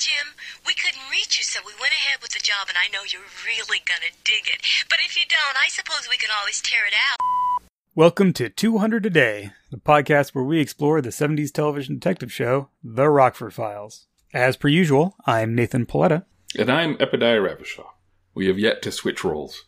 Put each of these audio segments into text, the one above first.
Jim, we couldn't reach you, so we went ahead with the job, and I know you're really gonna dig it. But if you don't, I suppose we can always tear it out. Welcome to 200 a Day, the podcast where we explore the 70s television detective show, The Rockford Files. As per usual, I'm Nathan Paletta. And I'm Epidiah Ravachol. We have yet to switch roles.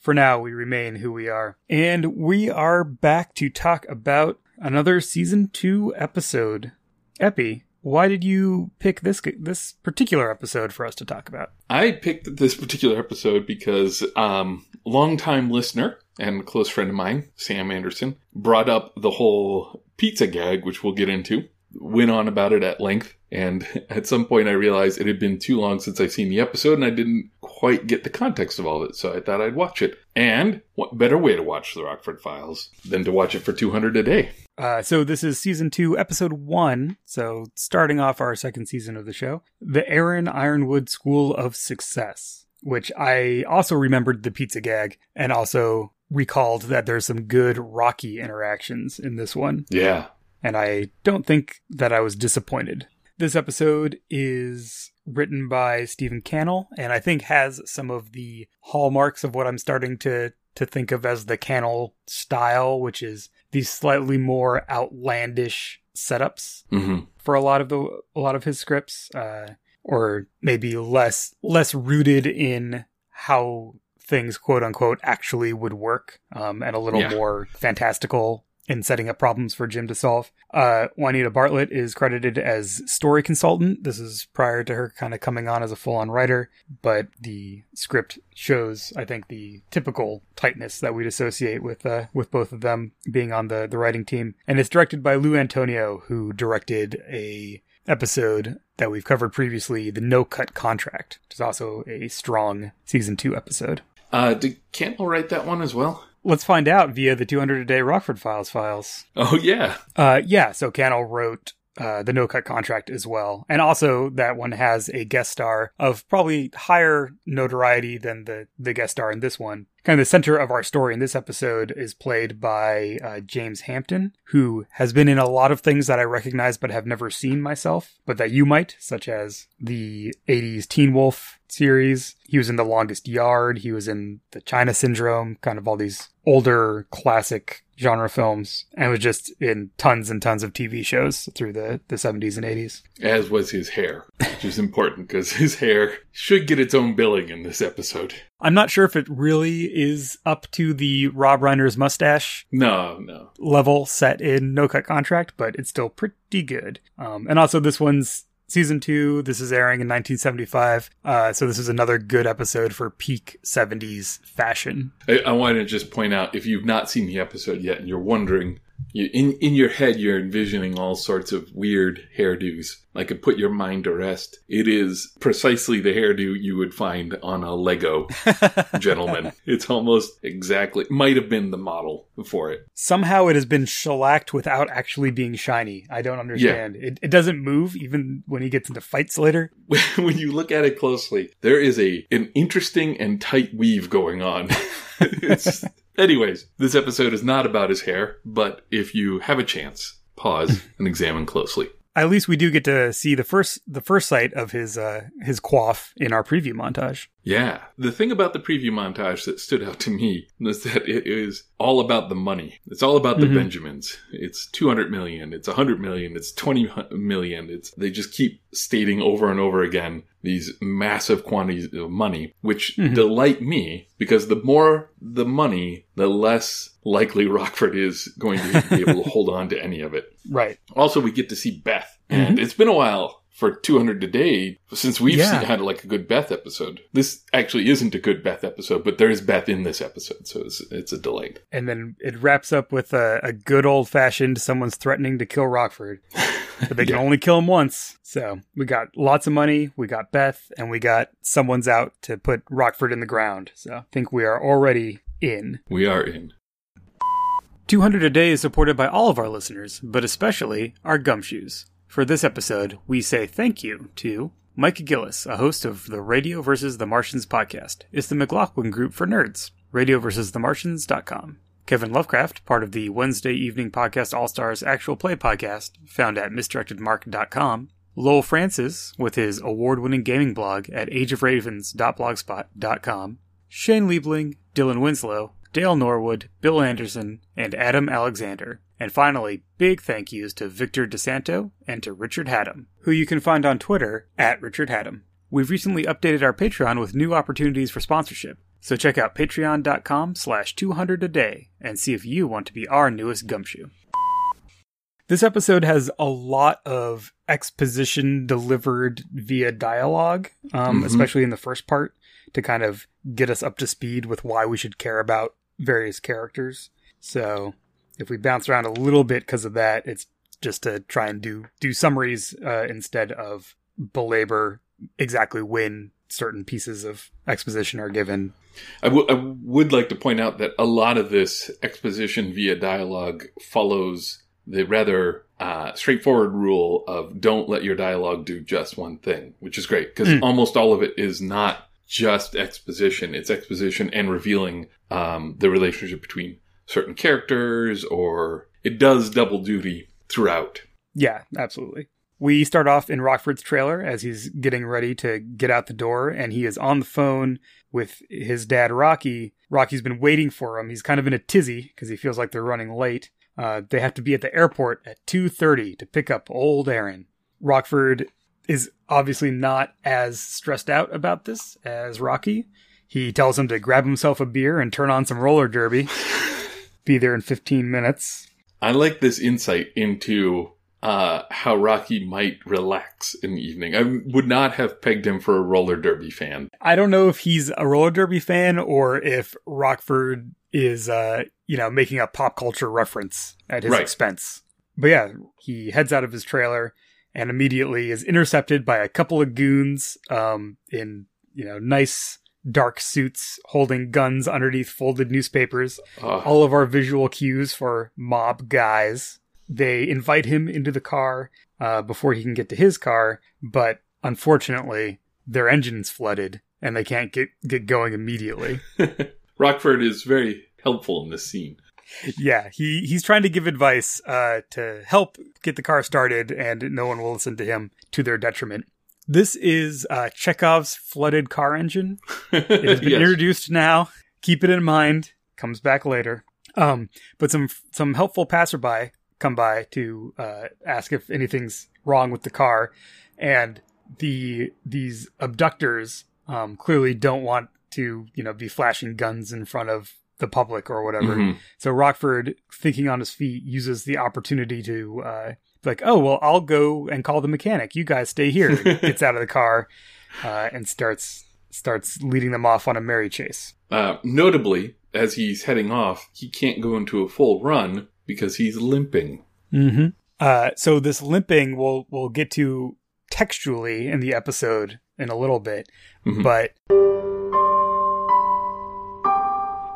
For now, we remain who we are. And we are back to talk about another season two episode. Epi, why did you pick this this particular episode for us to talk about? I picked this particular episode because um longtime listener and close friend of mine, Sam Anderson, brought up the whole pizza gag, which we'll get into. Went on about it at length, and at some point I realized it had been too long since I'd seen the episode and I didn't quite get the context of all of it, so I thought I'd watch it. And what better way to watch The Rockford Files than to watch it for 200 a day? Uh, so this is season two, episode one. So starting off our second season of the show, the Aaron Ironwood School of Success, which I also remembered the pizza gag and also recalled that there's some good Rocky interactions in this one. Yeah. And I don't think that I was disappointed. This episode is written by Stephen Cannell and I think has some of the hallmarks of what I'm starting to to think of as the Cannell style, which is these slightly more outlandish setups hmm for a lot of the a lot of his scripts, uh, or maybe less less rooted in how things quote unquote actually would work, um, and a little Yeah. more fantastical in setting up problems for Jim to solve. Uh, Juanita Bartlett is credited as story consultant. This is prior to her kind of coming on as a full on writer, but the script shows, I think, the typical tightness that we'd associate with uh, with both of them being on the the writing team. And it's directed by Lou Antonio, who directed a episode that we've covered previously, the No Cut Contract, which is also a strong season two episode. Uh, did Cannell write that one as well? Let's find out via the 200 a day Rockford Files files. Oh, yeah. Uh, yeah, so Cannell wrote uh, the no cut contract as well. And also, that one has a guest star of probably higher notoriety than the, the guest star in this one. Kind of the center of our story in this episode is played by uh, James Hampton, who has been in a lot of things that I recognize but have never seen myself, but that you might, such as the 80s Teen Wolf series. He was in The Longest Yard. He was in The China Syndrome, kind of all these older classic genre films, and was just in tons and tons of TV shows through the, the 70s and 80s. As was his hair, which is important because his hair should get its own billing in this episode. I'm not sure if it really is up to the Rob Reiner's mustache No, no. level set in No Cut Contract, but it's still pretty good. Um, and also, this one's season two. This is airing in 1975. Uh, so, this is another good episode for peak 70s fashion. I, I want to just point out if you've not seen the episode yet and you're wondering, you, in in your head you're envisioning all sorts of weird hairdos. I could put your mind to rest. It is precisely the hairdo you would find on a Lego gentleman. It's almost exactly might have been the model for it. Somehow it has been shellacked without actually being shiny. I don't understand. It, it doesn't move even when he gets into fights later. when you look at it closely, there is a an interesting and tight weave going on. It's- anyways, this episode is not about his hair, but if you have a chance, pause and examine closely. At least we do get to see the first the first sight of his uh his coif in our preview montage. Yeah. The thing about the preview montage that stood out to me was that it is all about the money. It's all about the Mhm. Benjamins. It's 200 million, it's 100 million, it's 20 million. It's they just keep stating over and over again these massive quantities of money which Mhm. delight me because the more the money, the less likely Rockford is going to be able to hold on to any of it. Right. Also, we get to see Beth, and it's been a while for 200 a day since we've Yeah. seen, had like a good Beth episode. This actually isn't a good Beth episode, but there is Beth in this episode, so it's it's a delight. And then it wraps up with a, a good old fashioned someone's threatening to kill Rockford. But they can Yeah. only kill him once. So we got lots of money, we got Beth, and we got someone's out to put Rockford in the ground. So I think we are already in. We are in. 200 a day is supported by all of our listeners, but especially our gumshoes. For this episode, we say thank you to Mike Gillis, a host of the Radio vs. the Martians podcast. It's the McLaughlin group for nerds. RadioVersusTheMartians.com. Kevin Lovecraft, part of the Wednesday evening podcast All Stars actual play podcast, found at misdirectedmark.com. Lowell Francis with his award winning gaming blog at ageofravens.blogspot.com, Shane Liebling, Dylan Winslow, Dale Norwood, Bill Anderson, and Adam Alexander. And finally, big thank yous to Victor DeSanto and to Richard Haddam, who you can find on Twitter at Richard Haddam. We've recently updated our Patreon with new opportunities for sponsorship. So check out patreon.com slash 200 a day and see if you want to be our newest gumshoe. This episode has a lot of exposition delivered via dialogue, um, Mhm. especially in the first part, to kind of get us up to speed with why we should care about various characters. So if we bounce around a little bit because of that, it's just to try and do do summaries uh, instead of belabor exactly when certain pieces of exposition are given. I, w- I would like to point out that a lot of this exposition via dialogue follows the rather uh, straightforward rule of don't let your dialogue do just one thing, which is great because Mm. almost all of it is not just exposition. It's exposition and revealing um, the relationship between certain characters, or it does double duty throughout. Yeah, absolutely. We start off in Rockford's trailer as he's getting ready to get out the door, and he is on the phone with his dad, Rocky. Rocky's been waiting for him. He's kind of in a tizzy because he feels like they're running late. Uh, they have to be at the airport at 2.30 to pick up old Aaron. Rockford is obviously not as stressed out about this as Rocky. He tells him to grab himself a beer and turn on some roller derby. Be there in 15 minutes. I like this insight into uh, how Rocky might relax in the evening. I would not have pegged him for a roller derby fan. I don't know if he's a roller derby fan or if Rockford is, uh, you know, making a pop culture reference at his Right. expense. But yeah, he heads out of his trailer and immediately is intercepted by a couple of goons um, in, you know, nice dark suits holding guns underneath folded newspapers. Uh, All of our visual cues for mob guys. They invite him into the car uh, before he can get to his car, but unfortunately, their engine's flooded and they can't get, get going immediately. Rockford is very helpful in this scene. yeah, he, he's trying to give advice uh, to help get the car started, and no one will listen to him to their detriment. This is uh, Chekhov's flooded car engine. It has been Yes. introduced now. Keep it in mind. Comes back later. Um, but some some helpful passerby come by to uh, ask if anything's wrong with the car, and the these abductors um, clearly don't want to you know be flashing guns in front of the public or whatever. Mhm. So Rockford, thinking on his feet, uses the opportunity to uh, like, "Oh well, I'll go and call the mechanic. You guys stay here." Gets out of the car uh, and starts starts leading them off on a merry chase. Uh, notably, as he's heading off, he can't go into a full run because he's limping. Mm-hmm. Uh, so this limping we'll we'll get to textually in the episode in a little bit, Mhm. but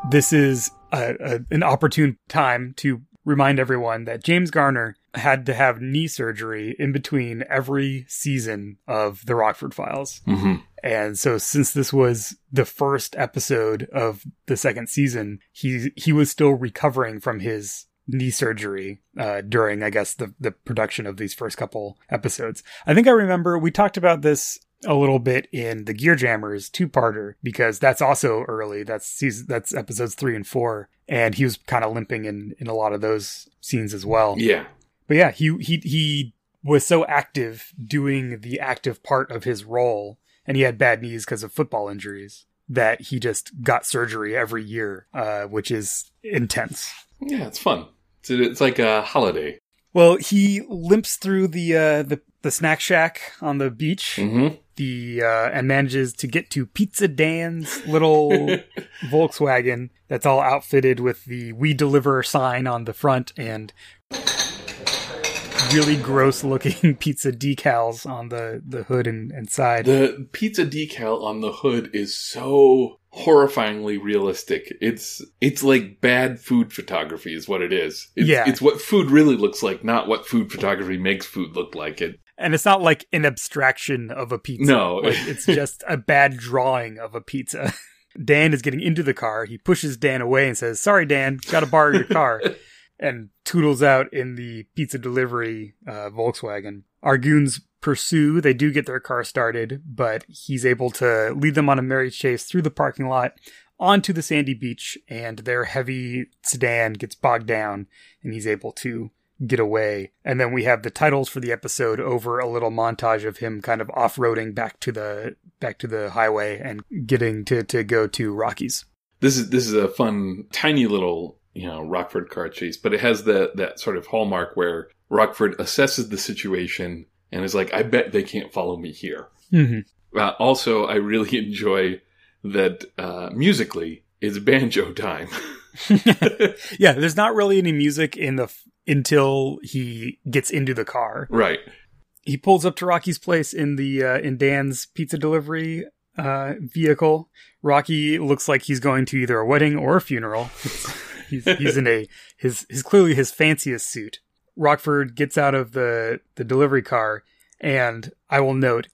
this is a, a, an opportune time to remind everyone that James Garner had to have knee surgery in between every season of the Rockford Files. hmm And so since this was the first episode of the second season, he he was still recovering from his knee surgery uh, during, I guess, the the production of these first couple episodes. I think I remember we talked about this a little bit in the Gear Jammers two parter because that's also early. That's season that's episodes three and four, and he was kind of limping in in a lot of those scenes as well. Yeah. But yeah, he he he was so active doing the active part of his role, and he had bad knees because of football injuries that he just got surgery every year, uh, which is intense. Yeah, it's fun. It's, it's like a holiday. Well, he limps through the uh, the the snack shack on the beach, hmm the uh, and manages to get to Pizza Dan's little Volkswagen that's all outfitted with the "We Deliver" sign on the front and really gross looking pizza decals on the the hood and, and side. The pizza decal on the hood is so horrifyingly realistic. It's it's like bad food photography is what it is. It's, Yeah. it's what food really looks like, not what food photography makes food look like. It and it's not like an abstraction of a pizza. No. like it's just a bad drawing of a pizza. Dan is getting into the car. He pushes Dan away and says, "Sorry, Dan, got to borrow your car." And toodles out in the pizza delivery uh, Volkswagen. Our goons pursue. They do get their car started, but he's able to lead them on a merry chase through the parking lot onto the sandy beach, and their heavy sedan gets bogged down, and he's able to get away. And then we have the titles for the episode over a little montage of him kind of off-roading back to the back to the highway and getting to to go to Rockies. This is this is a fun, tiny little you know Rockford car chase, but it has that that sort of hallmark where Rockford assesses the situation and is like, "I bet they can't follow me here." Mm-hmm. Uh, also, I really enjoy that uh, musically it's banjo time. yeah, there's not really any music in the f- until he gets into the car. right. He pulls up to Rocky's place in the uh, in Dan's pizza delivery uh, vehicle. Rocky looks like he's going to either a wedding or a funeral. he's he's in a his his clearly his fanciest suit. Rockford gets out of the the delivery car, and I will note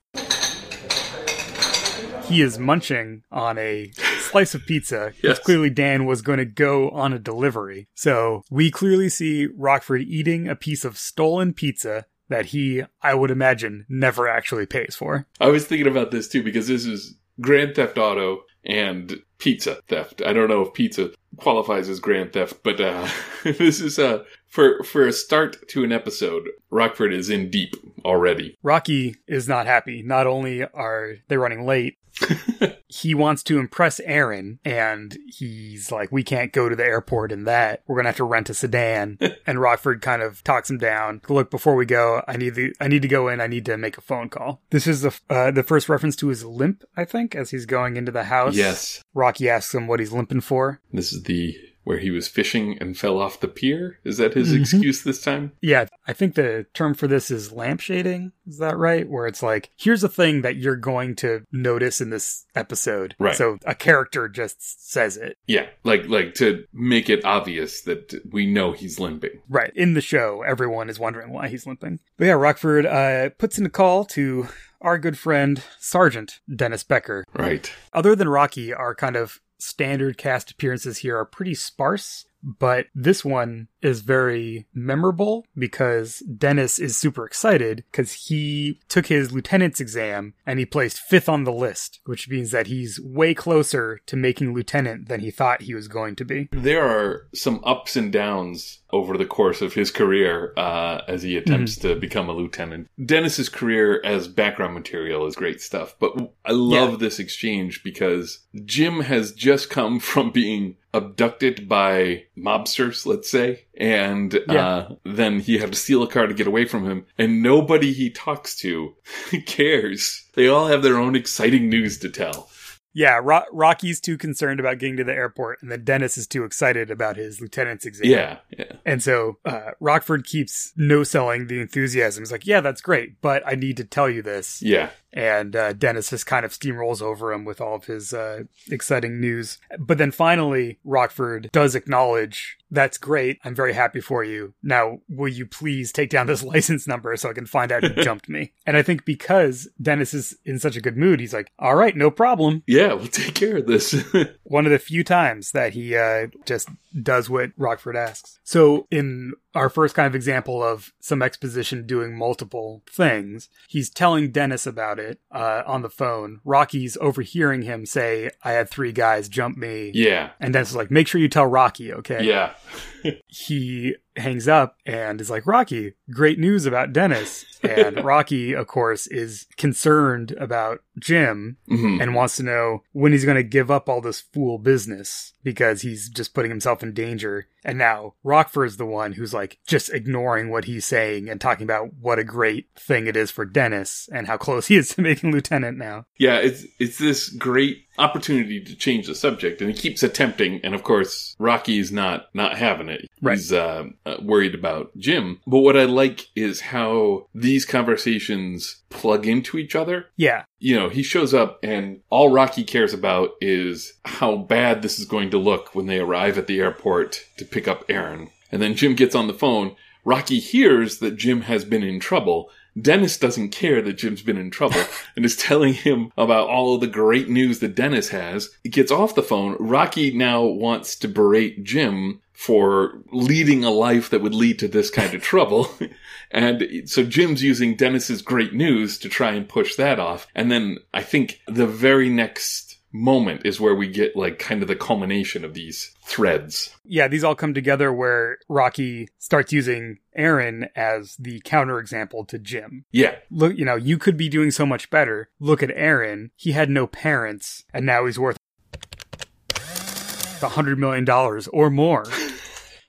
he is munching on a slice of pizza. Yes. Clearly Dan was going to go on a delivery. So we clearly see Rockford eating a piece of stolen pizza that he, I would imagine, never actually pays for. I was thinking about this too because this is Grand Theft Auto and pizza theft. I don't know if pizza qualifies as grand theft, but uh, this is uh, for for a start to an episode. Rockford is in deep already. Rocky is not happy. Not only are they running late, he wants to impress Aaron, and he's like, "We can't go to the airport in that. We're gonna have to rent a sedan." and Rockford kind of talks him down. Look, before we go, I need the I need to go in. I need to make a phone call. This is the uh, the first reference to his limp, I think, as he's going into the house. Yes, Rocky asks him what he's limping for. this is the where he was fishing and fell off the pier. Is that his Mhm. excuse this time? Yeah, I think the term for this is lampshading. Is that right? Where it's like, here's a thing that you're going to notice in this episode. Right. So a character just says it. Yeah, like like to make it obvious that we know he's limping. Right. In the show, everyone is wondering why he's limping. But yeah, Rockford uh, puts in a call to our good friend, Sergeant Dennis Becker. Right. Other than Rocky, our kind of standard cast appearances here are pretty sparse. But this one is very memorable because Dennis is super excited because he took his lieutenant's exam and he placed fifth on the list, which means that he's way closer to making lieutenant than he thought he was going to be. There are some ups and downs over the course of his career uh, as he attempts to become a lieutenant. Dennis's career as background material is great stuff, but I love Yeah. this exchange because Jim has just come from being abducted by mobsters, let's say, and Yeah. uh, then he had to steal a car to get away from him, and nobody he talks to cares. They all have their own exciting news to tell. Yeah, Ro- Rocky's too concerned about getting to the airport, and then Dennis is too excited about his lieutenant's exam. Yeah, yeah. And so uh, Rockford keeps no selling the enthusiasm. He's like, yeah, that's great, but I need to tell you this. Yeah. And uh, Dennis just kind of steamrolls over him with all of his uh, exciting news. But then finally, Rockford does acknowledge, that's great. I'm very happy for you. Now, will you please take down this license number so I can find out who jumped me? And I think because Dennis is in such a good mood, he's like, all right, no problem. Yeah, we'll take care of this. One of the few times that he uh, just does what Rockford asks. So, in our first kind of example of some exposition doing multiple things, he's telling Dennis about it uh, on the phone. Rocky's overhearing him say, I had three guys jump me. yeah. And Dennis is like, make sure you tell Rocky, okay? Yeah. He hangs up and is like, Rocky, great news about Dennis. And Rocky, of course, is concerned about Jim Mhm. and wants to know when he's going to give up all this fool business because he's just putting himself in danger. And now Rockford's the one who's like just ignoring what he's saying and talking about what a great thing it is for Dennis and how close he is to making lieutenant now. Yeah, it's it's this great opportunity to change the subject, and he keeps attempting. And of course, Rocky's not not having it. Right. He's uh, uh, worried about Jim. But what I like is how these conversations plug into each other. Yeah. You know, he shows up, and all Rocky cares about is how bad this is going to look when they arrive at the airport to pick up Aaron. And then Jim gets on the phone. Rocky hears that Jim has been in trouble. Dennis doesn't care that Jim's been in trouble and is telling him about all of the great news that Dennis has. He gets off the phone. Rocky now wants to berate Jim for leading a life that would lead to this kind of trouble. and so Jim's using Dennis's great news to try and push that off. And then I think the very next moment is where we get like kind of the culmination of these threads. Yeah, these all come together where Rocky starts using Aaron as the counterexample to Jim. Yeah. Look, you know, you could be doing so much better. Look at Aaron. He had no parents, and now he's worth a hundred million dollars or more.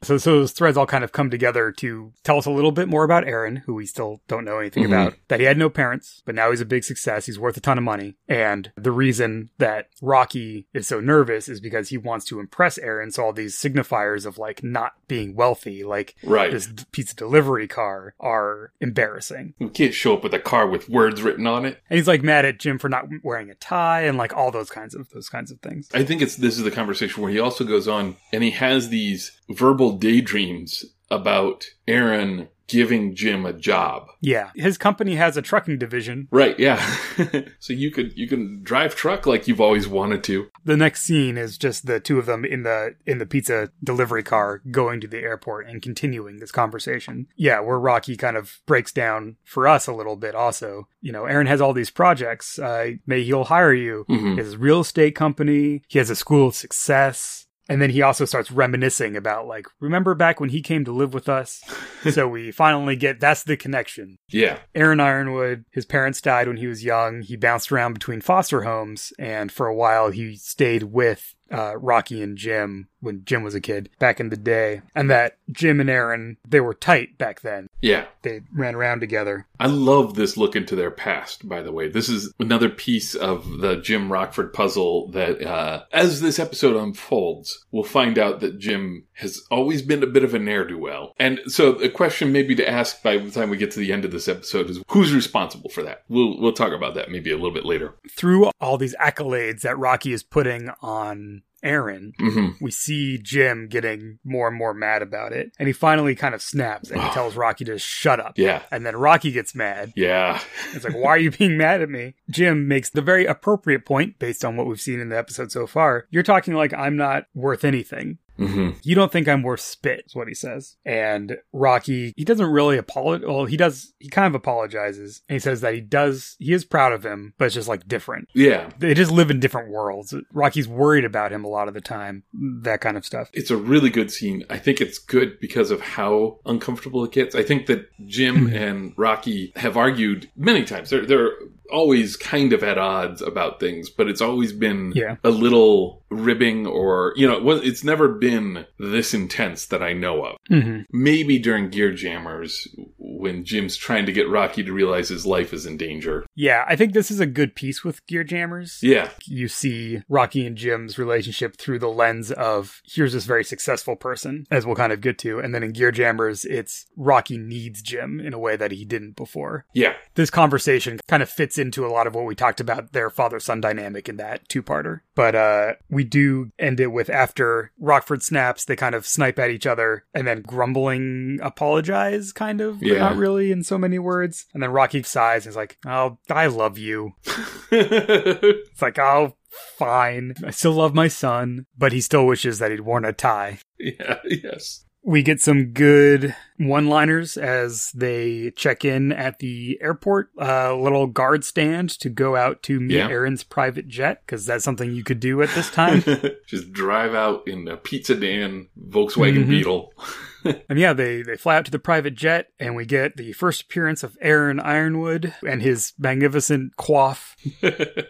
So, so those threads all kind of come together to tell us a little bit more about Aaron, who we still don't know anything Mhm. about. That he had no parents, but now he's a big success. He's worth a ton of money. And the reason that Rocky is so nervous is because he wants to impress Aaron. So all these signifiers of like not being wealthy, like Right. this pizza delivery car, are embarrassing. We can't show up with a car with words written on it. And he's like mad at Jim for not wearing a tie and like all those kinds of those kinds of things. I think it's this is the conversation where he also goes on and he has these verbal daydreams about Aaron giving Jim a job. Yeah, his company has a trucking division. Right, yeah. so you could you can drive truck like you've always wanted to. The next scene is just the two of them in the in the pizza delivery car going to the airport and continuing this conversation. Yeah, where Rocky kind of breaks down for us a little bit also. You know, Aaron has all these projects. Uh, maybe he'll hire you. Mhm. His real estate company. He has a school of success. And then he also starts reminiscing about like, remember back when he came to live with us? so we finally get that's the connection. Yeah. Aaron Ironwood, his parents died when he was young. He bounced around between foster homes, and for a while he stayed with uh, Rocky and Jim when Jim was a kid back in the day. And that Jim and Aaron, they were tight back then. Yeah. They ran around together. I love this look into their past, by the way. This is another piece of the Jim Rockford puzzle that, uh, as this episode unfolds, we'll find out that Jim has always been a bit of a ne'er-do-well. And so the question maybe to ask by the time we get to the end of this episode is who's responsible for that? We'll, we'll talk about that maybe a little bit later. Through all these accolades that Rocky is putting on Aaron, hmm we see Jim getting more and more mad about it. And he finally kind of snaps and he tells Rocky to shut up. Yeah. And then Rocky gets mad. Yeah. It's like, why are you being mad at me? Jim makes the very appropriate point based on what we've seen in the episode so far. You're talking like I'm not worth anything. Hmm You don't think I'm worth spit, is what he says. And Rocky, he doesn't really apologize. Well, he does, he kind of apologizes. And he says that he does, he is proud of him, but it's just like different. Yeah. They just live in different worlds. Rocky's worried about him a lot of the time, that kind of stuff. It's a really good scene. I think it's good because of how uncomfortable it gets. I think that Jim and Rocky have argued many times. They're they're always kind of at odds about things, but it's always been Yeah. a little ribbing or you know, it was, it's never been this intense that I know of. hmm Maybe during Gear Jammers when Jim's trying to get Rocky to realize his life is in danger. Yeah, I think this is a good piece with Gear Jammers. Yeah. you see Rocky and Jim's relationship through the lens of here's this very successful person, as we'll kind of get to. And then in Gear Jammers, it's Rocky needs Jim in a way that he didn't before. Yeah. This conversation kind of fits into a lot of what we talked about their father son dynamic in that two parter. But uh, we do end it with after Rockford snaps, they kind of snipe at each other and then grumbling apologize, kind of, but Yeah. not really in so many words. And then Rocky sighs and is like, Oh, I love you. It's like, oh, fine. I still love my son, but he still wishes that he'd worn a tie. yeah, yes. We get some good one liners as they check in at the airport, a little guard stand to go out to meet Yeah. Aaron's private jet, because that's something you could do at this time. Just drive out in a Pizza Dan Volkswagen Mhm. Beetle. and yeah, they, they fly out to the private jet, and we get the first appearance of Aaron Ironwood and his magnificent coif.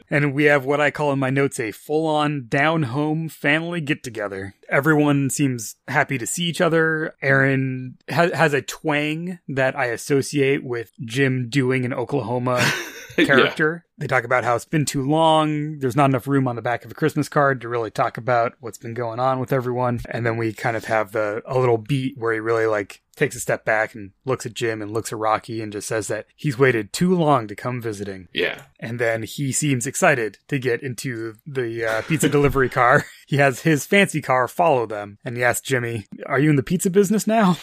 and we have what I call in my notes a full on down home family get together. Everyone seems happy to see each other. Aaron ha- has a twang that I associate with Jim doing in Oklahoma character. They talk about how it's been too long. There's not enough room on the back of a Christmas card to really talk about what's been going on with everyone. And then we kind of have the a little beat where he really like takes a step back and looks at Jim and looks at Rocky and just says that he's waited too long to come visiting. Yeah. And then he seems excited to get into the uh, pizza delivery car. He has his fancy car follow them and he asks Jimmy, Are you in the pizza business now?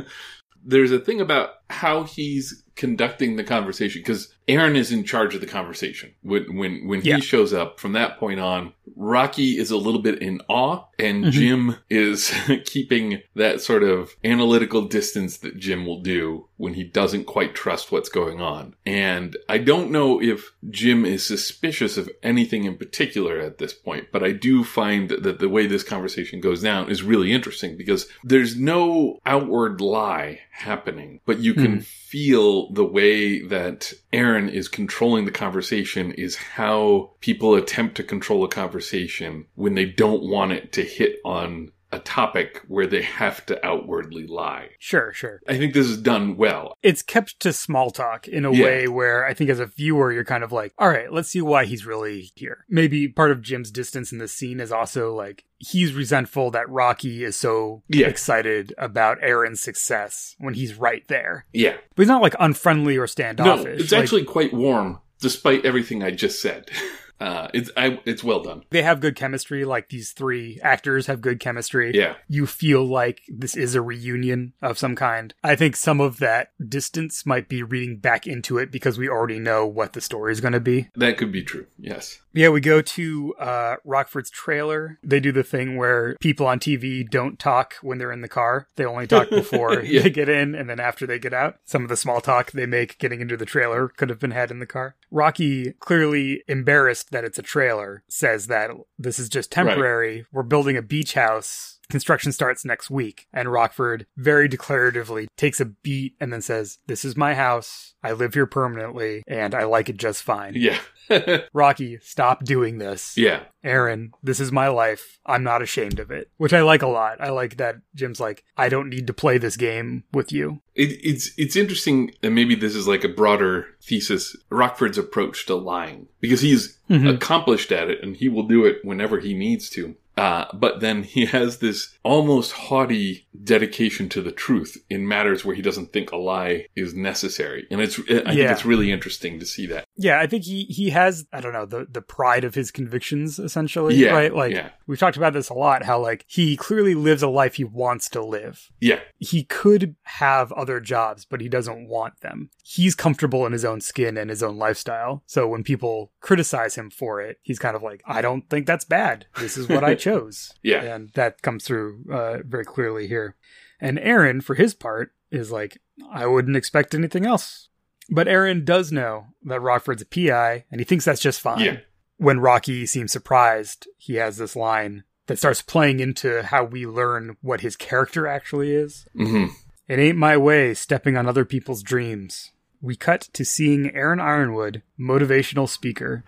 There's a thing about how he's conducting the conversation because Aaron is in charge of the conversation when when when Yeah. he shows up from that point on Rocky is a little bit in awe and Mhm. Jim is keeping that sort of analytical distance that Jim will do when he doesn't quite trust what's going on and I don't know if Jim is suspicious of anything in particular at this point but I do find that the way this conversation goes down is really interesting because there's no outward lie happening but you can Mhm. feel the way that Aaron is controlling the conversation is how people attempt to control a conversation when they don't want it to hit on a topic where they have to outwardly lie. Sure, sure. I think this is done well. It's kept to small talk in a Yeah. way where I think as a viewer, you're kind of like, all right, let's see why he's really here. Maybe part of Jim's distance in this scene is also like, he's resentful that Rocky is so Yeah. excited about Aaron's success when he's right there. Yeah. But he's not like unfriendly or standoffish. No, it's Like, actually quite warm despite everything I just said. Uh, it's I, it's well done. they have good chemistry. Like these three actors have good chemistry. Yeah. you feel like this is a reunion of some kind. I think some of that distance might be reading back into it because we already know what the story is going to be. That could be true. Yes. Yeah, we go to uh, Rockford's trailer. They do the thing where people on TV don't talk when they're in the car. They only talk before Yeah. they get in and then after they get out. Some of the small talk they make getting into the trailer could have been had in the car. Rocky, clearly embarrassed that it's a trailer, says that this is just temporary. We're building a beach house. Construction starts next week. And Rockford very declaratively takes a beat and then says, This is my house. I live here permanently and I like it just fine. Yeah. Rocky, stop doing this. yeah. Aaron, this is my life. I'm not ashamed of it. Which I like a lot. I like that Jim's like, I don't need to play this game with you. It, it's it's interesting, and maybe this is like a broader thesis. Rockford's approach to lying because he's Mhm. accomplished at it, and he will do it whenever he needs to. Uh, but then he has this almost haughty dedication to the truth in matters where he doesn't think a lie is necessary, and it's I think it's really interesting to see that. Yeah, I think he he has I don't know the the pride of his convictions essentially, Yeah, right? Like yeah. we've talked about this a lot how like he clearly lives a life he wants to live. Yeah, He could have other jobs, but he doesn't want them. He's comfortable in his own skin and his own lifestyle. So when people criticize him for it, he's kind of like, I don't think that's bad. This is what I chose. Yeah. And that comes through uh, very clearly here. And Aaron, for his part, is like, I wouldn't expect anything else. But Aaron does know that Rockford's a PI, and he thinks that's just fine. Yeah. When Rocky seems surprised, he has this line that starts playing into how we learn what his character actually is. hmm It ain't my way stepping on other people's dreams. We cut to seeing Aaron Ironwood, motivational speaker.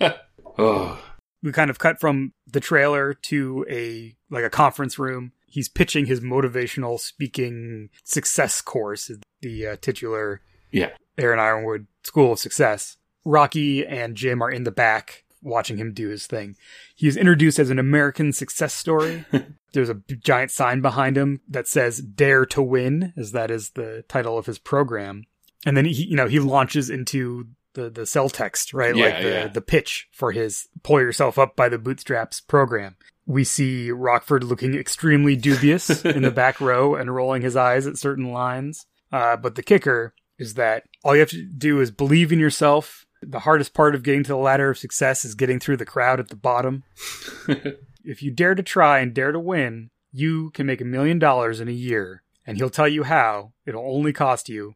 oh, We kind of cut from the trailer to a like a conference room. He's pitching his motivational speaking success course, the uh, titular yeah, Aaron Ironwood School of Success. Rocky and Jim are in the back watching him do his thing. He is introduced as an American success story. There's a giant sign behind him that says "Dare to Win," as that is the title of his program. And then he, you know, he launches into the the cell text, right? Yeah, like the yeah. the pitch for his "Pull Yourself Up by the Bootstraps" program. We see Rockford looking extremely dubious in the back row and rolling his eyes at certain lines. Uh, but the kicker is that all you have to do is believe in yourself. The hardest part of getting to the ladder of success is getting through the crowd at the bottom. if you dare to try and dare to win, you can make a million dollars in a year. And he'll tell you how. It'll only cost you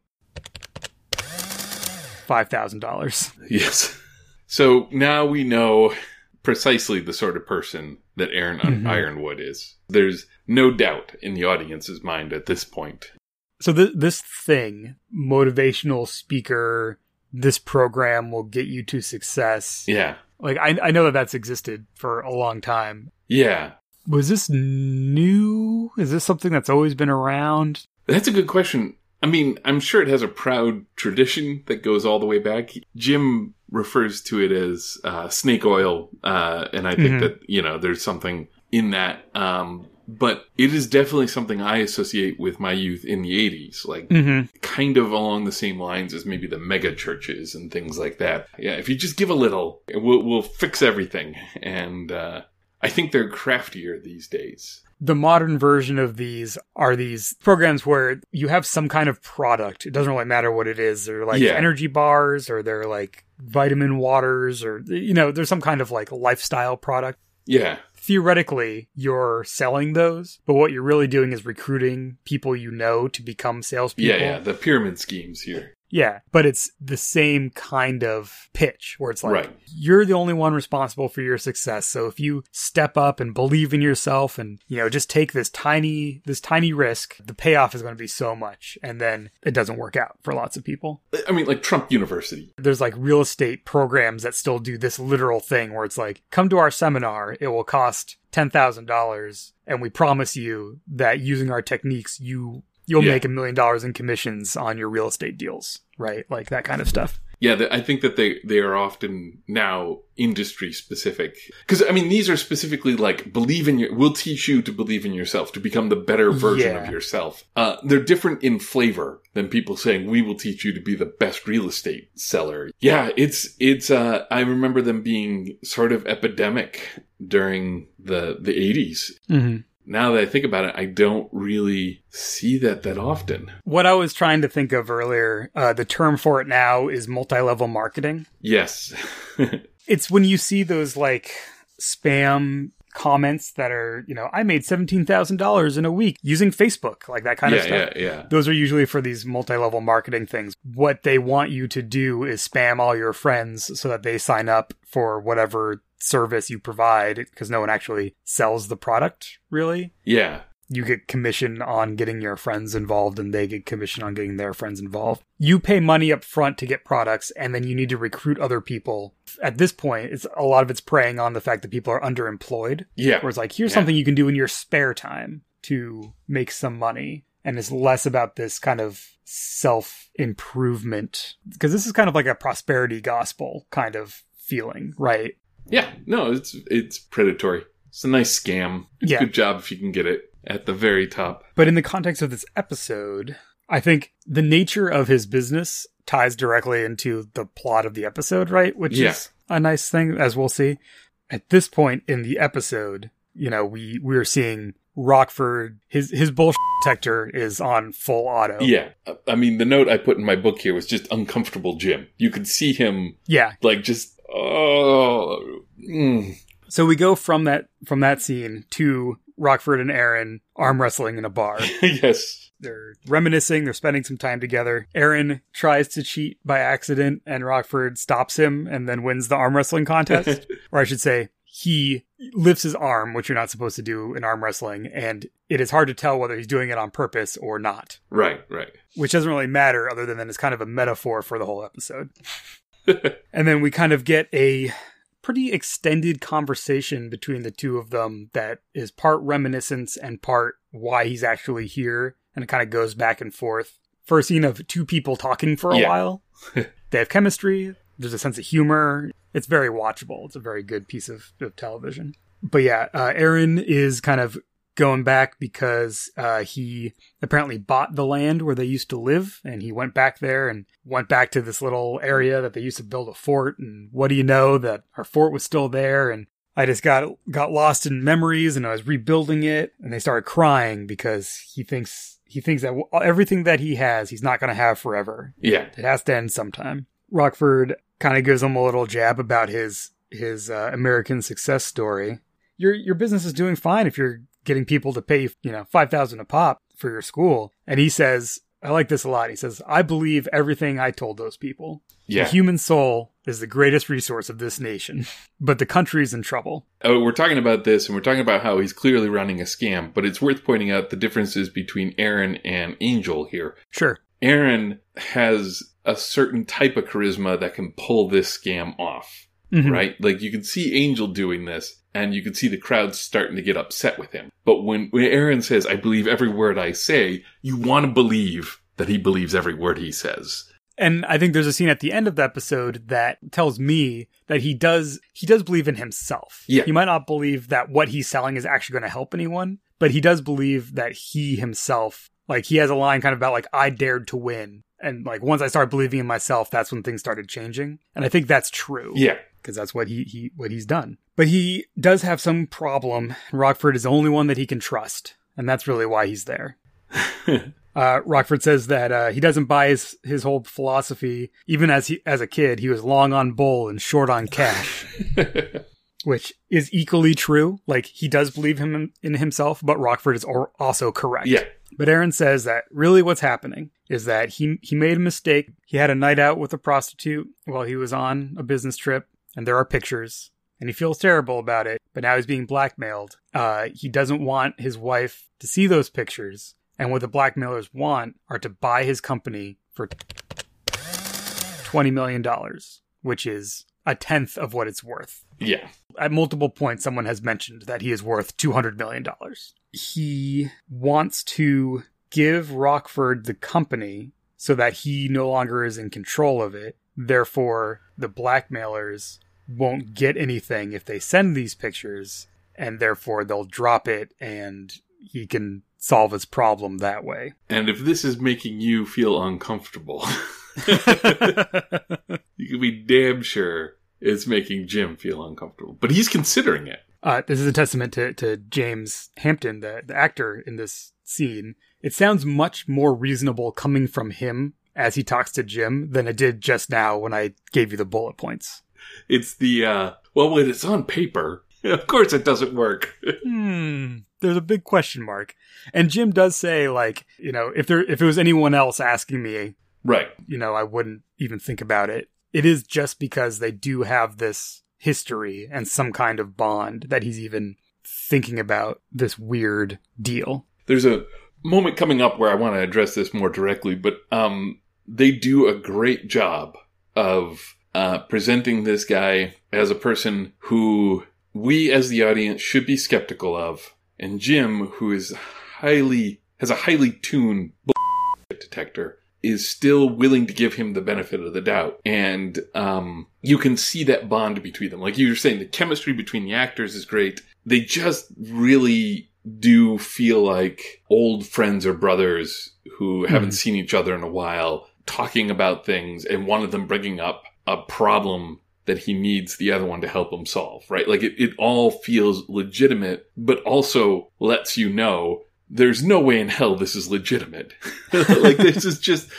$5,000. yes. So now we know precisely the sort of person that Aaron Mhm. Ironwood is. There's no doubt in the audience's mind at this point. So th- this thing, motivational speaker, this program will get you to success. Yeah. Like I, I know that that's existed for a long time. Yeah. Was this new? Is this something that's always been around? That's a good question. I mean, I'm sure it has a proud tradition that goes all the way back. Jim refers to it as uh, snake oil, uh, and I think Mhm. that you know there's something in that. Um, but it is definitely something I associate with my youth in the '80s, like Mm-hmm. kind of along the same lines as maybe the mega churches and things like that. Yeah, if you just give a little, we'll we'll fix everything. And uh, I think they're craftier these days. The modern version of these are these programs where you have some kind of product. It doesn't really matter what it is. They're like Yeah. energy bars or they're like vitamin waters or, you know, there's some kind of like lifestyle product. Yeah. Theoretically, you're selling those, but what you're really doing is recruiting people you know to become salespeople. Yeah, yeah. The pyramid schemes here. Yeah, but it's the same kind of pitch where it's like Right. you're the only one responsible for your success. So if you step up and believe in yourself and, you know, just take this tiny this tiny risk, the payoff is going to be so much and then it doesn't work out for lots of people. I mean, like Trump University. There's like real estate programs that still do this literal thing where it's like come to our seminar, it will cost $10,000 and we promise you that using our techniques you you'll Yeah. make a million dollars in commissions on your real estate deals, right? Like that kind of stuff. Yeah, I think that they they are often now industry specific because I mean these are specifically like believe in your. We'll teach you to believe in yourself to become the better version Yeah. of yourself. Uh, they're different in flavor than people saying we will teach you to be the best real estate seller. Yeah, it's it's. Uh, I remember them being sort of epidemic during the the eighties. Mm-hmm. Now that I think about it, I don't really see that that often. What I was trying to think of earlier, uh, the term for it now is multi level marketing. Yes. It's when you see those like spam comments that are, you know, I made $17,000 in a week using Facebook, like that kind yeah, of stuff. yeah, yeah. Those are usually for these multi level marketing things. What they want you to do is spam all your friends so that they sign up for whatever service you provide because no one actually sells the product, really. Yeah. you get commission on getting your friends involved and they get commission on getting their friends involved. You pay money up front to get products and then you need to recruit other people. At this point, it's a lot of it's preying on the fact that people are underemployed. Yeah. Where it's like, here's Yeah. something you can do in your spare time to make some money. And it's less about this kind of self improvement. Because this is kind of like a prosperity gospel kind of feeling, right? Yeah, no, it's it's predatory. It's a nice scam. Yeah. Good job if you can get it at the very top. But in the context of this episode, I think the nature of his business ties directly into the plot of the episode, right? Which Yeah. is a nice thing, as we'll see. At this point in the episode, you know, we we're seeing Rockford. His his bullshit detector is on full auto. Yeah, I mean the note I put in my book here was just uncomfortable Jim. You could see him yeah. like just oh. mm. So we go from that from that scene to Rockford and Aaron arm wrestling in a bar. yes. They're reminiscing, they're spending some time together. Aaron tries to cheat by accident, and Rockford stops him and then wins the arm wrestling contest. or I should say, he lifts his arm, which you're not supposed to do in arm wrestling, and it is hard to tell whether he's doing it on purpose or not, Right, right. which doesn't really matter other than it's kind of a metaphor for the whole episode. and then we kind of get a pretty extended conversation between the two of them that is part reminiscence and part why he's actually here. And it kind of goes back and forth for a scene of two people talking for a Yeah. while. They have chemistry. There's a sense of humor. It's very watchable. It's a very good piece of, of television. But yeah uh, aaron is kind of going back because uh, he apparently bought the land where they used to live and he went back there and went back to this little area that they used to build a fort and what do you know that our fort was still there and I just got got lost in memories and I was rebuilding it and they started crying because he thinks he thinks that everything that he has he's not going to have forever. Yeah. It has to end sometime. Rockford kind of gives him a little jab about his his uh, American success story. Your your business is doing fine if you're getting people to pay you know five thousand a pop for your school. And he says, I like this a lot. He says, I believe everything I told those people. Yeah. The human soul is the greatest resource of this nation, but the country's in trouble. Oh, we're talking about this and we're talking about how he's clearly running a scam, but it's worth pointing out the differences between Aaron and Angel here. Sure. Aaron has a certain type of charisma that can pull this scam off, Mhm. right? Like you can see Angel doing this and you can see the crowd starting to get upset with him. But when, when Aaron says, I believe every word I say, you want to believe that he believes every word he says. And I think there's a scene at the end of the episode that tells me that he does he does believe in himself. Yeah. He might not believe that what he's selling is actually going to help anyone, but he does believe that he himself like he has a line kind of about like I dared to win. And like once I started believing in myself, that's when things started changing. And I think that's true. Yeah. Because that's what he, he what he's done. But he does have some problem. Rockford is the only one that he can trust, and that's really why he's there. Uh, Rockford says that uh, he doesn't buy his, his whole philosophy. Even as he as a kid, he was long on bull and short on cash, which is equally true. Like he does believe him in, himself, but Rockford is also correct. Yeah. But Aaron says that really what's happening is that he he made a mistake. He had a night out with a prostitute while he was on a business trip, and there are pictures. And he feels terrible about it, but now he's being blackmailed. Uh, he doesn't want his wife to see those pictures, and what the blackmailers want are to buy his company for $20 million, which is a tenth of what it's worth. Yeah. At multiple points, someone has mentioned that he is worth $200 million. He wants to give Rockford the company so that he no longer is in control of it. Therefore, the blackmailers won't get anything if they send these pictures, and therefore they'll drop it and he can solve his problem that way. And if this is making you feel uncomfortable, you can be damn sure it's making Jim feel uncomfortable. But he's considering it. Uh, this is a testament to, to James Hampton, the, the actor in this scene. It sounds much more reasonable coming from him as he talks to Jim than it did just now when I gave you the bullet points. It's the, uh, well, when it's on paper, of course it doesn't work. hmm. There's a big question mark. And Jim does say, like, you know, if there if it was anyone else asking me, right. you know, I wouldn't even think about it. It is just because they do have this history and some kind of bond that he's even thinking about this weird deal. There's a moment coming up where I want to address this more directly, but um, they do a great job of uh, presenting this guy as a person who we as the audience should be skeptical of, and Jim, who is highly has a highly tuned bullshit detector, is still willing to give him the benefit of the doubt, and um, you can see that bond between them. Like you were saying, the chemistry between the actors is great. They just really do feel like old friends or brothers who haven't Mhm. seen each other in a while talking about things and one of them bringing up a problem that he needs the other one to help him solve, right? Like it, it all feels legitimate, but also lets you know there's no way in hell this is legitimate. like this is just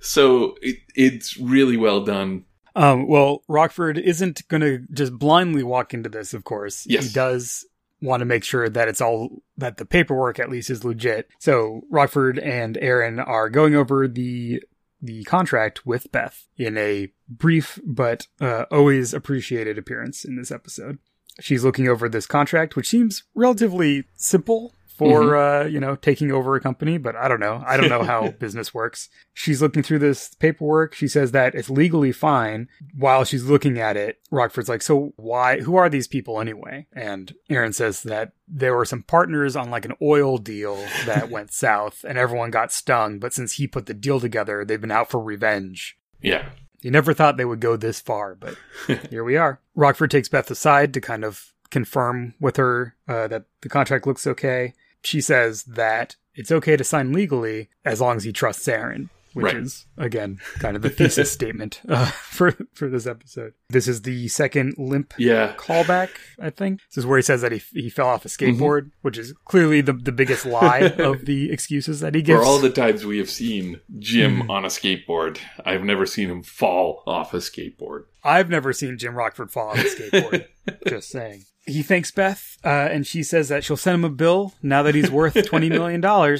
so it, it's really well done. Um, well, Rockford isn't going to just blindly walk into this, of course. Yes. He does want to make sure that it's all, that the paperwork at least is legit. So Rockford and Aaron are going over the, the contract with Beth in a brief but uh, always appreciated appearance in this episode. She's looking over this contract, which seems relatively simple for uh, you know taking over a company, but I don't know. I don't know how business works. She's looking through this paperwork. She says that it's legally fine. While she's looking at it, Rockford's like, "So why? Who are these people anyway?" And Aaron says that there were some partners on like an oil deal that went south, and everyone got stung. But since he put the deal together, they've been out for revenge. Yeah. You never thought they would go this far, but here we are. Rockford takes Beth aside to kind of confirm with her uh, that the contract looks okay. She says that it's okay to sign legally as long as he trusts Aaron, which Right. is again kind of the thesis statement uh, for for this episode. This is the second limp Yeah. callback, I think. This is where he says that he, he fell off a skateboard, which is clearly the, the biggest lie of the excuses that he gives. For all the times we have seen Jim on a skateboard, I've never seen him fall off a skateboard. I've never seen Jim Rockford fall off a skateboard. just saying. He thanks Beth, uh, and she says that she'll send him a bill now that he's worth $20 million.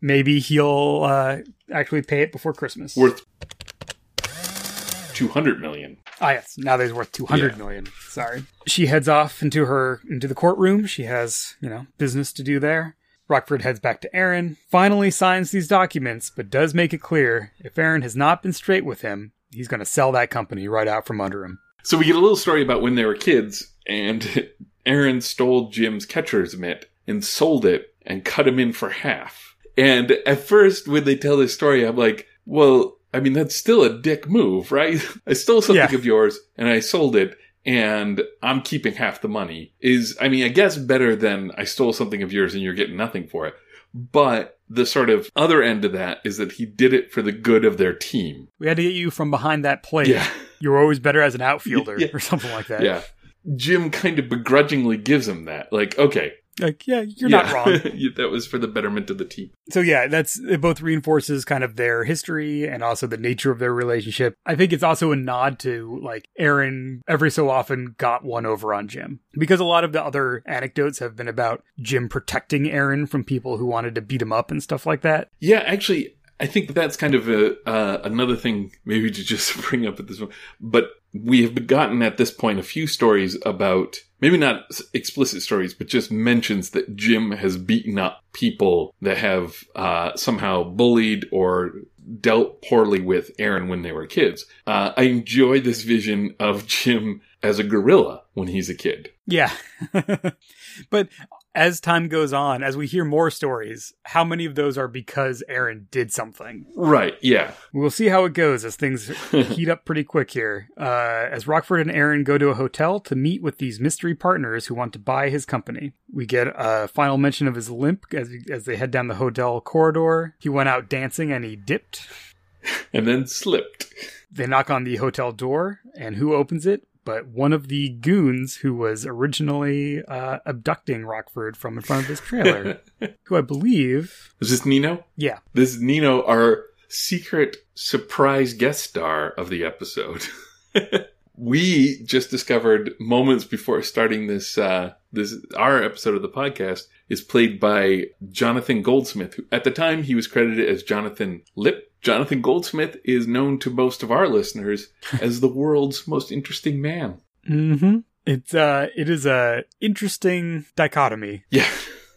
Maybe he'll uh, actually pay it before Christmas. Worth 200 million. Ah, yes. Now that he's worth two hundred Yeah. million. Sorry. She heads off into her into the courtroom. She has you know business to do there. Rockford heads back to Aaron. Finally signs these documents, but does make it clear if Aaron has not been straight with him, he's going to sell that company right out from under him. So we get a little story about when they were kids, and Aaron stole Jim's catcher's mitt and sold it and cut him in for half. And at first, when they tell this story, I'm like, well, I mean, that's still a dick move, right? I stole something Yeah. of yours and I sold it and I'm keeping half the money. Is, I mean, I guess better than I stole something of yours and you're getting nothing for it. But the sort of other end of that is that he did it for the good of their team. We had to get you from behind that plate Yeah. You're always better as an outfielder Yeah. or something like that. Yeah. Jim kind of begrudgingly gives him that. Like, okay. Like, yeah, you're yeah. not wrong. That was for the betterment of the team. So yeah, that's it both reinforces kind of their history and also the nature of their relationship. I think it's also a nod to like Aaron every so often got one over on Jim because a lot of the other anecdotes have been about Jim protecting Aaron from people who wanted to beat him up and stuff like that. Yeah, actually, I think that's kind of a uh, another thing maybe to just bring up at this point. But we have gotten at this point a few stories about maybe not explicit stories, but just mentions that Jim has beaten up people that have uh, somehow bullied or dealt poorly with Aaron when they were kids. Uh, I enjoy this vision of Jim as a gorilla when he's a kid. Yeah. but as time goes on, as we hear more stories, how many of those are because Aaron did something? Right? Yeah. We'll see how it goes as things heat up pretty quick here. Uh, as Rockford and Aaron go to a hotel to meet with these mystery partners who want to buy his company, we get a final mention of his limp as as they head down the hotel corridor. He went out dancing and he dipped. And then slipped. They knock on the hotel door, and who opens it? But one of the goons who was originally uh, abducting Rockford from in front of his trailer, who I believe, Is this Nino? yeah, This is Nino, our secret surprise guest star of the episode. we just discovered moments before starting this uh this our episode of the podcast is played by Jonathan Goldsmith. Who, at the time he was credited as Jonathan Lippe. Jonathan Goldsmith is known to most of our listeners as the world's most interesting man. mm-hmm. It's uh, it is a interesting dichotomy Yeah.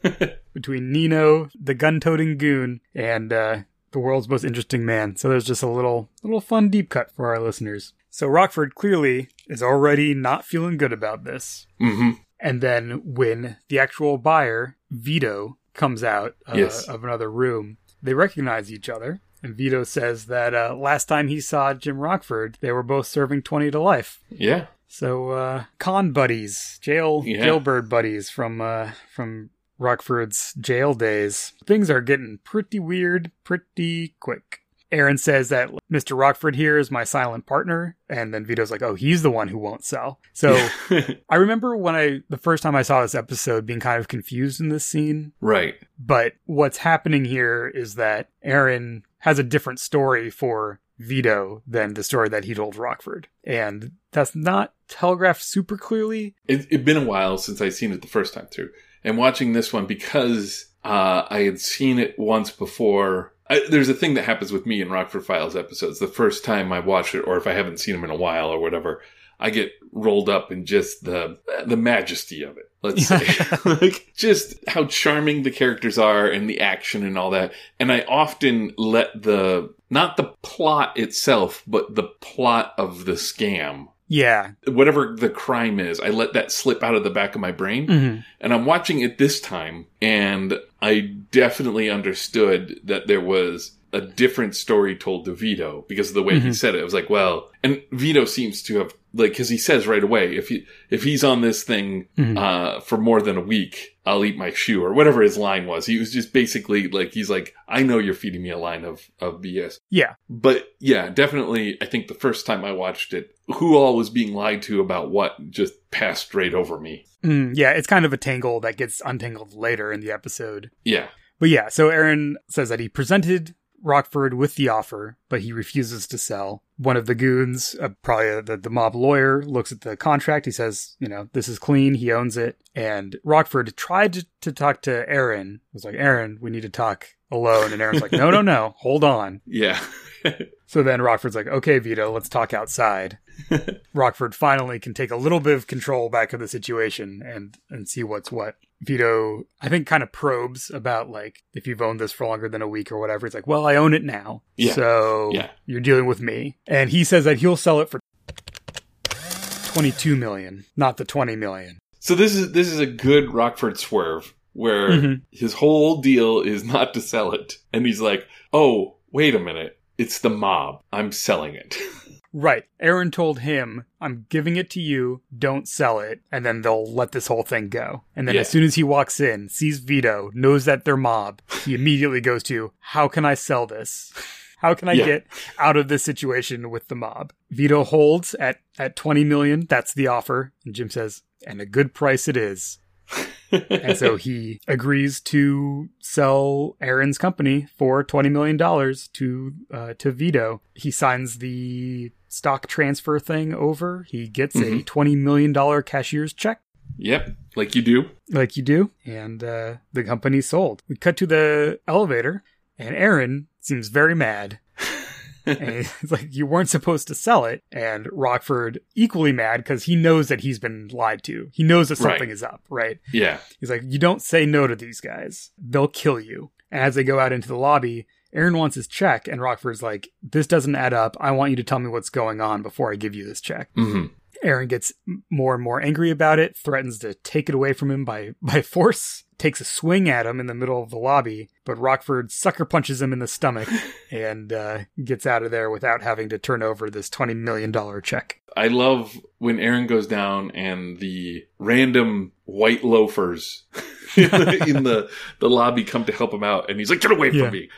between Nino, the gun-toting goon, and uh, the world's most interesting man. So there's just a little little fun deep cut for our listeners. So Rockford clearly is already not feeling good about this. hmm And then when the actual buyer, Vito, comes out uh, Yes. of another room, they recognize each other. And Vito says that uh, last time he saw Jim Rockford, they were both serving 20 to life. Yeah. So uh, con buddies, jail Yeah. jailbird buddies from uh, from Rockford's jail days. Things are getting pretty weird pretty quick. Aaron says that Mr. Rockford here is my silent partner, and then Vito's like, "Oh, he's the one who won't sell." So I remember when I the first time I saw this episode being kind of confused in this scene, right. but what's happening here is that Aaron has a different story for Vito than the story that he told Rockford. And that's not telegraphed super clearly. It, it'd been a while since I've seen it the first time through. And watching this one because uh, I had seen it once before. I, there's a thing that happens with me in Rockford Files episodes. The first time I watch it, or if I haven't seen them in a while or whatever, I get rolled up in just the the majesty of it. Let's say, like just how charming the characters are and the action and all that. And I often let the not the plot itself, but the plot of the scam Yeah. whatever the crime is, I let that slip out of the back of my brain. Mhm. And I'm watching it this time, and I definitely understood that there was a different story told to Vito because of the way he Mhm. said it. It was like, well, and Vito seems to have like because he says right away if he if he's on this thing Mhm. uh, for more than a week, I'll eat my shoe or whatever his line was. He was just basically like he's like, I know you're feeding me a line of of BS. Yeah. But yeah, definitely. I think the first time I watched it, who all was being lied to about what just passed straight over me. Mm, yeah. It's kind of a tangle that gets untangled later in the episode. Yeah. But yeah, so Aaron says that he presented Rockford with the offer, but he refuses to sell. One of the goons, uh, probably the, the mob lawyer, looks at the contract. He says, you know, this is clean. He owns it. And Rockford tried to, to talk to Aaron. Was like, Aaron, we need to talk alone. And Aaron's like, no, no, no, hold on. Yeah. So then Rockford's like, okay, Vito, let's talk outside. Rockford finally can take a little bit of control back of the situation and and see what's what. Vito, I think, kind of probes about like if you've owned this for longer than a week or whatever. It's like, well, I own it now, Yeah. so Yeah. you're dealing with me. And he says that he'll sell it for twenty two million, not the twenty million. so this is this is a good Rockford swerve where Mhm. his whole deal is not to sell it, and he's like, "Oh, wait a minute, it's the mob. I'm selling it." Right. Aaron told him, I'm giving it to you, don't sell it, and then they'll let this whole thing go. And then Yeah. as soon as he walks in, sees Vito, knows that they're mob, he immediately goes to, How can I sell this? How can I Yeah. get out of this situation with the mob? Vito holds at at 20 million. That's the offer. And Jim says, "And a good price it is." And so he agrees to sell Aaron's company for twenty million dollars to uh, to Vito. He signs the stock transfer thing over. He gets a Mhm. twenty million dollar cashier's check, yep, like you do. like you do, and uh, the company sold. We cut to the elevator, and Aaron seems very mad. and it's like you weren't supposed to sell it and rockford equally mad because he knows that he's been lied to he knows that something Right. is up right Yeah. He's like, you don't say no to these guys. They'll kill you. And as they go out into the lobby, Aaron wants his check, and Rockford's like, this doesn't add up. I want you to tell me what's going on before I give you this check. hmm Aaron gets more and more angry about it, threatens to take it away from him by, by force, takes a swing at him in the middle of the lobby, but Rockford sucker punches him in the stomach and uh, gets out of there without having to turn over this $20 million check. I love when Aaron goes down and the random white loafers in the the lobby come to help him out, and he's like, "Get away from Yeah. me!"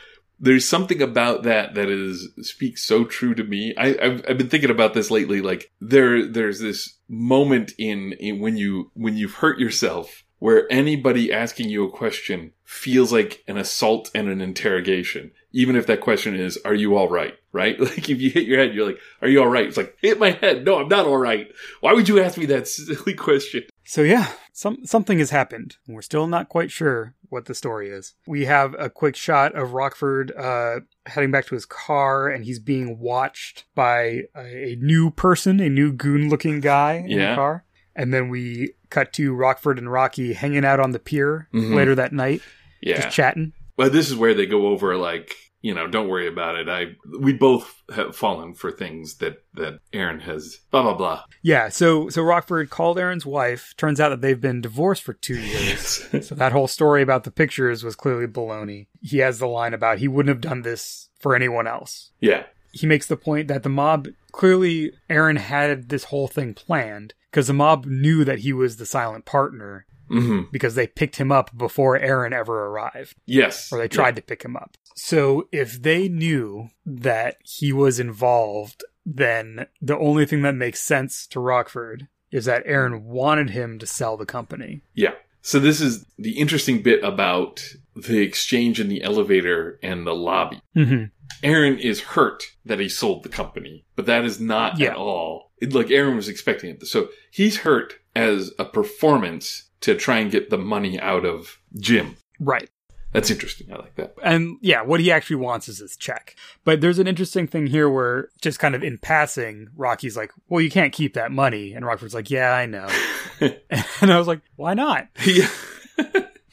There's something about that that is speaks so true to me. I, I've I've been thinking about this lately. Like there there's this moment in, in when you when you've hurt yourself where anybody asking you a question feels like an assault and an interrogation. Even if that question is, are you all right? Right? Like if you hit your head, you're like, are you all right? It's like, hit my head. No, I'm not all right. Why would you ask me that silly question? So yeah, some something has happened. We're still not quite sure what the story is. We have a quick shot of Rockford uh, heading back to his car, and he's being watched by a, a new person, a new goon-looking guy in Yeah. the car. And then we cut to Rockford and Rocky hanging out on the pier Mhm. later that night, Yeah. just chatting. But this is where they go over like, you know, don't worry about it. I we both have fallen for things that that Aaron has blah blah blah. Yeah, so so Rockford called Aaron's wife. Turns out that they've been divorced for two years. So that whole story about the pictures was clearly baloney. He has the line about he wouldn't have done this for anyone else. yeah. He makes the point that the mob clearly Aaron had this whole thing planned because the mob knew that he was the silent partner hmm because they picked him up before Aaron ever arrived Yes. or they tried to pick him up. So if they knew that he was involved, then the only thing that makes sense to Rockford is that Aaron wanted him to sell the company. Yeah. So this is the interesting bit about the exchange in the elevator and the lobby. Mm-hmm. Aaron is hurt that he sold the company, but that is not Yeah. at all. It, like Aaron was expecting it. So he's hurt as a performance to try and get the money out of Jim. Right. That's interesting. I like that. And yeah, what he actually wants is his check. But there's an interesting thing here where just kind of in passing, Rocky's like, well, you can't keep that money. And Rockford's like, yeah, I know. and I was like, why not? yeah.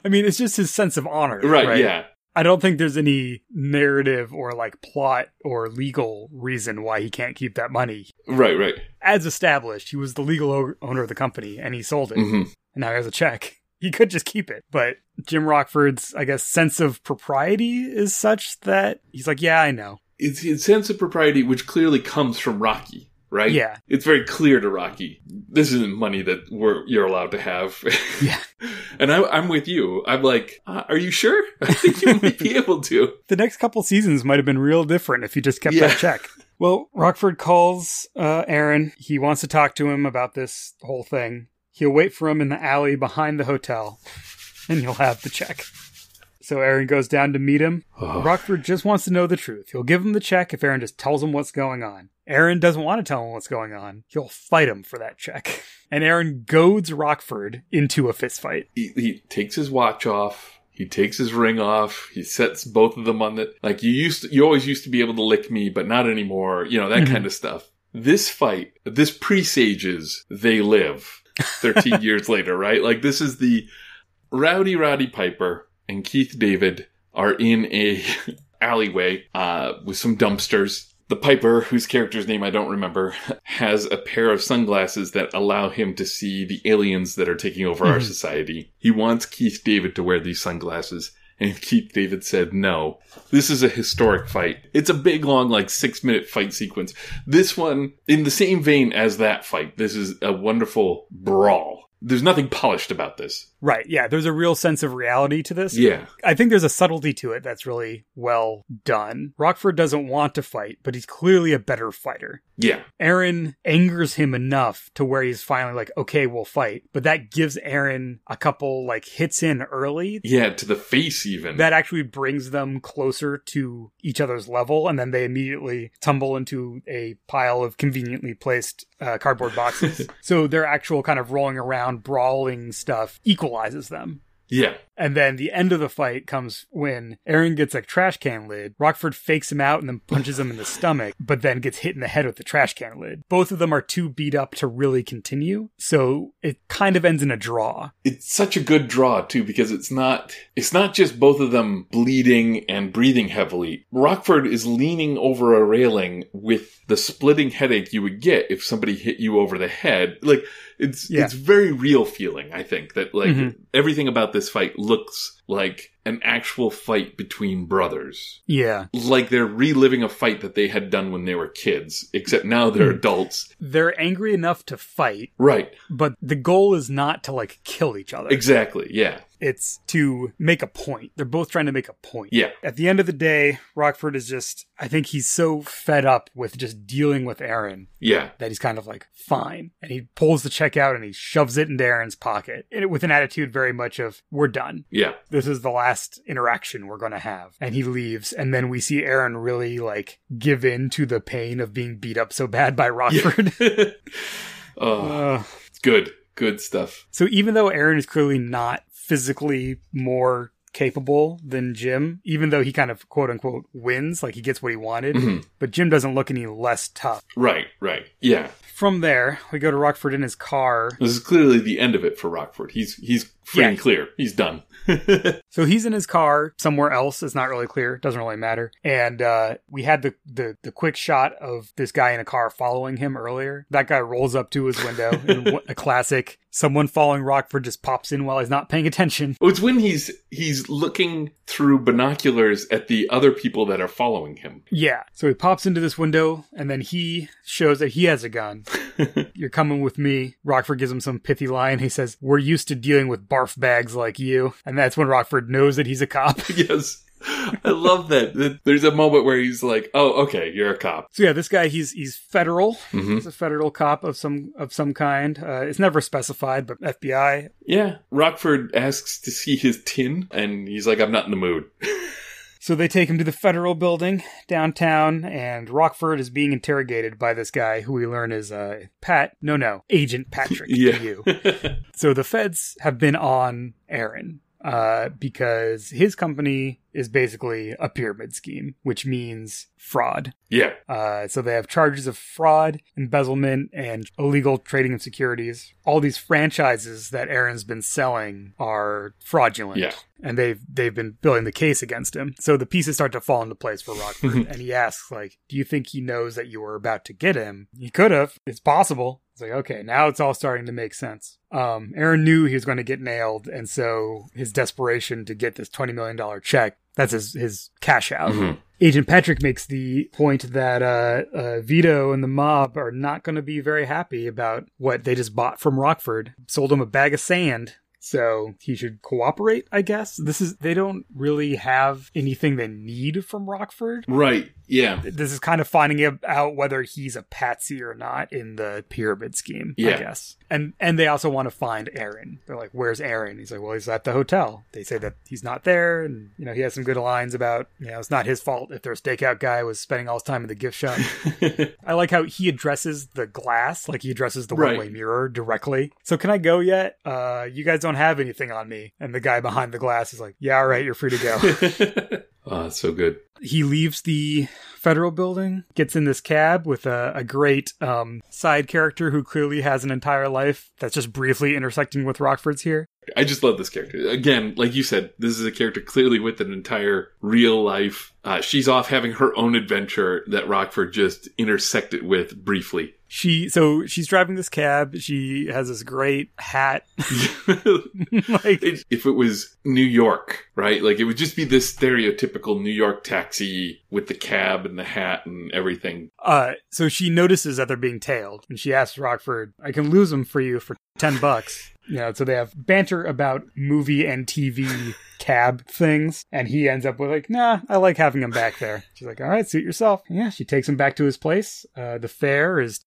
I mean, it's just his sense of honor. Right, Yeah. I don't think there's any narrative or like plot or legal reason why he can't keep that money. Right. Right. As established, he was the legal o- owner of the company and he sold it. hmm And now he has a check. He could just keep it. But Jim Rockford's, I guess, sense of propriety is such that he's like, yeah, I know. It's his sense of propriety, which clearly comes from Rocky, right? Yeah. It's very clear to Rocky. This isn't money that we're, you're allowed to have. Yeah. and I, I'm with you. I'm like, uh, are you sure? I think you might be able to. The next couple seasons might have been real different if he just kept Yeah. that check. Well, Rockford calls uh, Aaron. He wants to talk to him about this whole thing. He'll wait for him in the alley behind the hotel, and you'll have the check. So Aaron goes down to meet him. Oh. Rockford just wants to know the truth. He'll give him the check if Aaron just tells him what's going on. Aaron doesn't want to tell him what's going on. He'll fight him for that check. And Aaron goads Rockford into a fistfight. he, he takes his watch off. He takes his ring off. He sets both of them on the like you used. To, you always used to be able to lick me, but not anymore. You know that Mhm. kind of stuff. This fight, this presages they live. Thirteen years later, right? Like this is the Rowdy Roddy Piper and Keith David are in a alleyway uh, with some dumpsters. The Piper, whose character's name I don't remember, has a pair of sunglasses that allow him to see the aliens that are taking over our Mhm. society. He wants Keith David to wear these sunglasses, and Keith David said no. This is a historic fight. It's a big, long, like six minute fight sequence. This one, in the same vein as that fight, this is a wonderful brawl. There's nothing polished about this. Right. Yeah. There's a real sense of reality to this. Yeah. I think there's a subtlety to it that's really well done. Rockford doesn't want to fight, but he's clearly a better fighter. Yeah. Aaron angers him enough to where he's finally like, okay, we'll fight. But that gives Aaron a couple like hits in early Yeah, to the face even. that actually brings them closer to each other's level. And then they immediately tumble into a pile of conveniently placed uh, cardboard boxes. so their actual kind of rolling around, brawling stuff them. yeah. And then the end of the fight comes when Aaron gets a trash can lid. Rockford fakes him out and then punches him in the stomach, but then gets hit in the head with the trash can lid. Both of them are too beat up to really continue, so it kind of ends in a draw. It's such a good draw too because it's not it's not just both of them bleeding and breathing heavily. Rockford is leaning over a railing with the splitting headache you would get if somebody hit you over the head. Like it's Yeah. it's very real feeling, I think, that like Mhm. everything about this fight looks like an actual fight between brothers. Yeah. Like they're reliving a fight that they had done when they were kids, except now they're Hmm. adults. They're angry enough to fight, Right. but the goal is not to like kill each other. Exactly. Yeah. It's to make a point. They're both trying to make a point. Yeah. At the end of the day, Rockford is just, I think he's so fed up with just dealing with Aaron Yeah. that he's kind of like, fine. And he pulls the check out and he shoves it into Aaron's pocket with an attitude very much of, we're done. Yeah. This is the last interaction we're going to have. And he leaves. And then we see Aaron really like give in to the pain of being beat up so bad by Rockford. oh, Uh, good. Good stuff. so even though Aaron is clearly not physically more capable than Jim, even though he kind of quote unquote wins, like he gets what he wanted, Mhm. but Jim doesn't look any less tough. Right, right. Yeah. From there, we go to Rockford in his car. This is clearly the end of it for Rockford. He's he's free Yeah. and clear. He's done. So he's in his car somewhere else. It's not really clear. Doesn't really matter. And uh, we had the, the the quick shot of this guy in a car following him earlier. That guy rolls up to his window, and what- a classic. Someone following Rockford just pops in while he's not paying attention. Oh, it's when he's he's looking through binoculars at the other people that are following him. Yeah. So he pops into this window, and then he shows that he has a gun. You're coming with me. Rockford gives him some pithy line. He says, "We're used to dealing with barf bags like you," and that's when Rockford knows that he's a cop. yes. I love that. There's a moment where he's like, "Oh, okay, you're a cop." So yeah, this guy he's he's federal. hmm He's a federal cop of some of some kind. Uh, it's never specified, but FBI. Yeah. Rockford asks to see his tin, and he's like, "I'm not in the mood." So they take him to the federal building downtown, and Rockford is being interrogated by this guy who we learn is uh, Pat. No, no, Agent Patrick. yeah. So the feds have been on Aaron uh, because his company is basically a pyramid scheme, which means fraud. yeah. Uh, so they have charges of fraud, embezzlement, and illegal trading of securities. All these franchises that Aaron's been selling are fraudulent. Yeah. And they've they've been building the case against him. So the pieces start to fall into place for Rockford. and he asks, like, do you think he knows that you were about to get him? He could have. It's possible. It's like, okay, now it's all starting to make sense. Um, Aaron knew he was going to get nailed, and so his desperation to get this $20 million check, that's his, his cash out. Mhm. Agent Patrick makes the point that uh, uh, Vito and the mob are not going to be very happy about what they just bought from Rockford. Sold him a bag of sand. So he should cooperate, I guess. This is they don't really have anything they need from Rockford. Right. Yeah. This is kind of finding out whether he's a patsy or not in the pyramid scheme, I Yeah. guess. And and they also want to find Aaron. They're like, "Where's Aaron?" He's like, "Well, he's at the hotel." They say that he's not there, and you know he has some good lines about you know it's not his fault if their stakeout guy was spending all his time in the gift shop. I like how he addresses the glass, like he addresses the Right. one-way mirror directly. So can I go yet? Uh, you guys don't have anything on me. And the guy behind the glass is like, "Yeah, all right, you're free to go." oh, it's so good. he leaves the federal building, gets in this cab with a, a great um, side character who clearly has an entire life that's just briefly intersecting with Rockford's here. I just love this character. Again, like you said, this is a character clearly with an entire real life. Uh, she's off having her own adventure that Rockford just intersected with briefly. She so she's driving this cab. She has this great hat. like It- if it was New York, right? Like it would just be this stereotypical New York taxi with the cab and the hat and everything. Uh, so she notices that they're being tailed, and she asks Rockford, "I can lose them for you for ten bucks." You know, so they have banter about movie and TV cab things, and he ends up with like, "Nah, I like having him back there." She's like, "All right, suit yourself." Yeah, she takes him back to his place. Uh, the fare is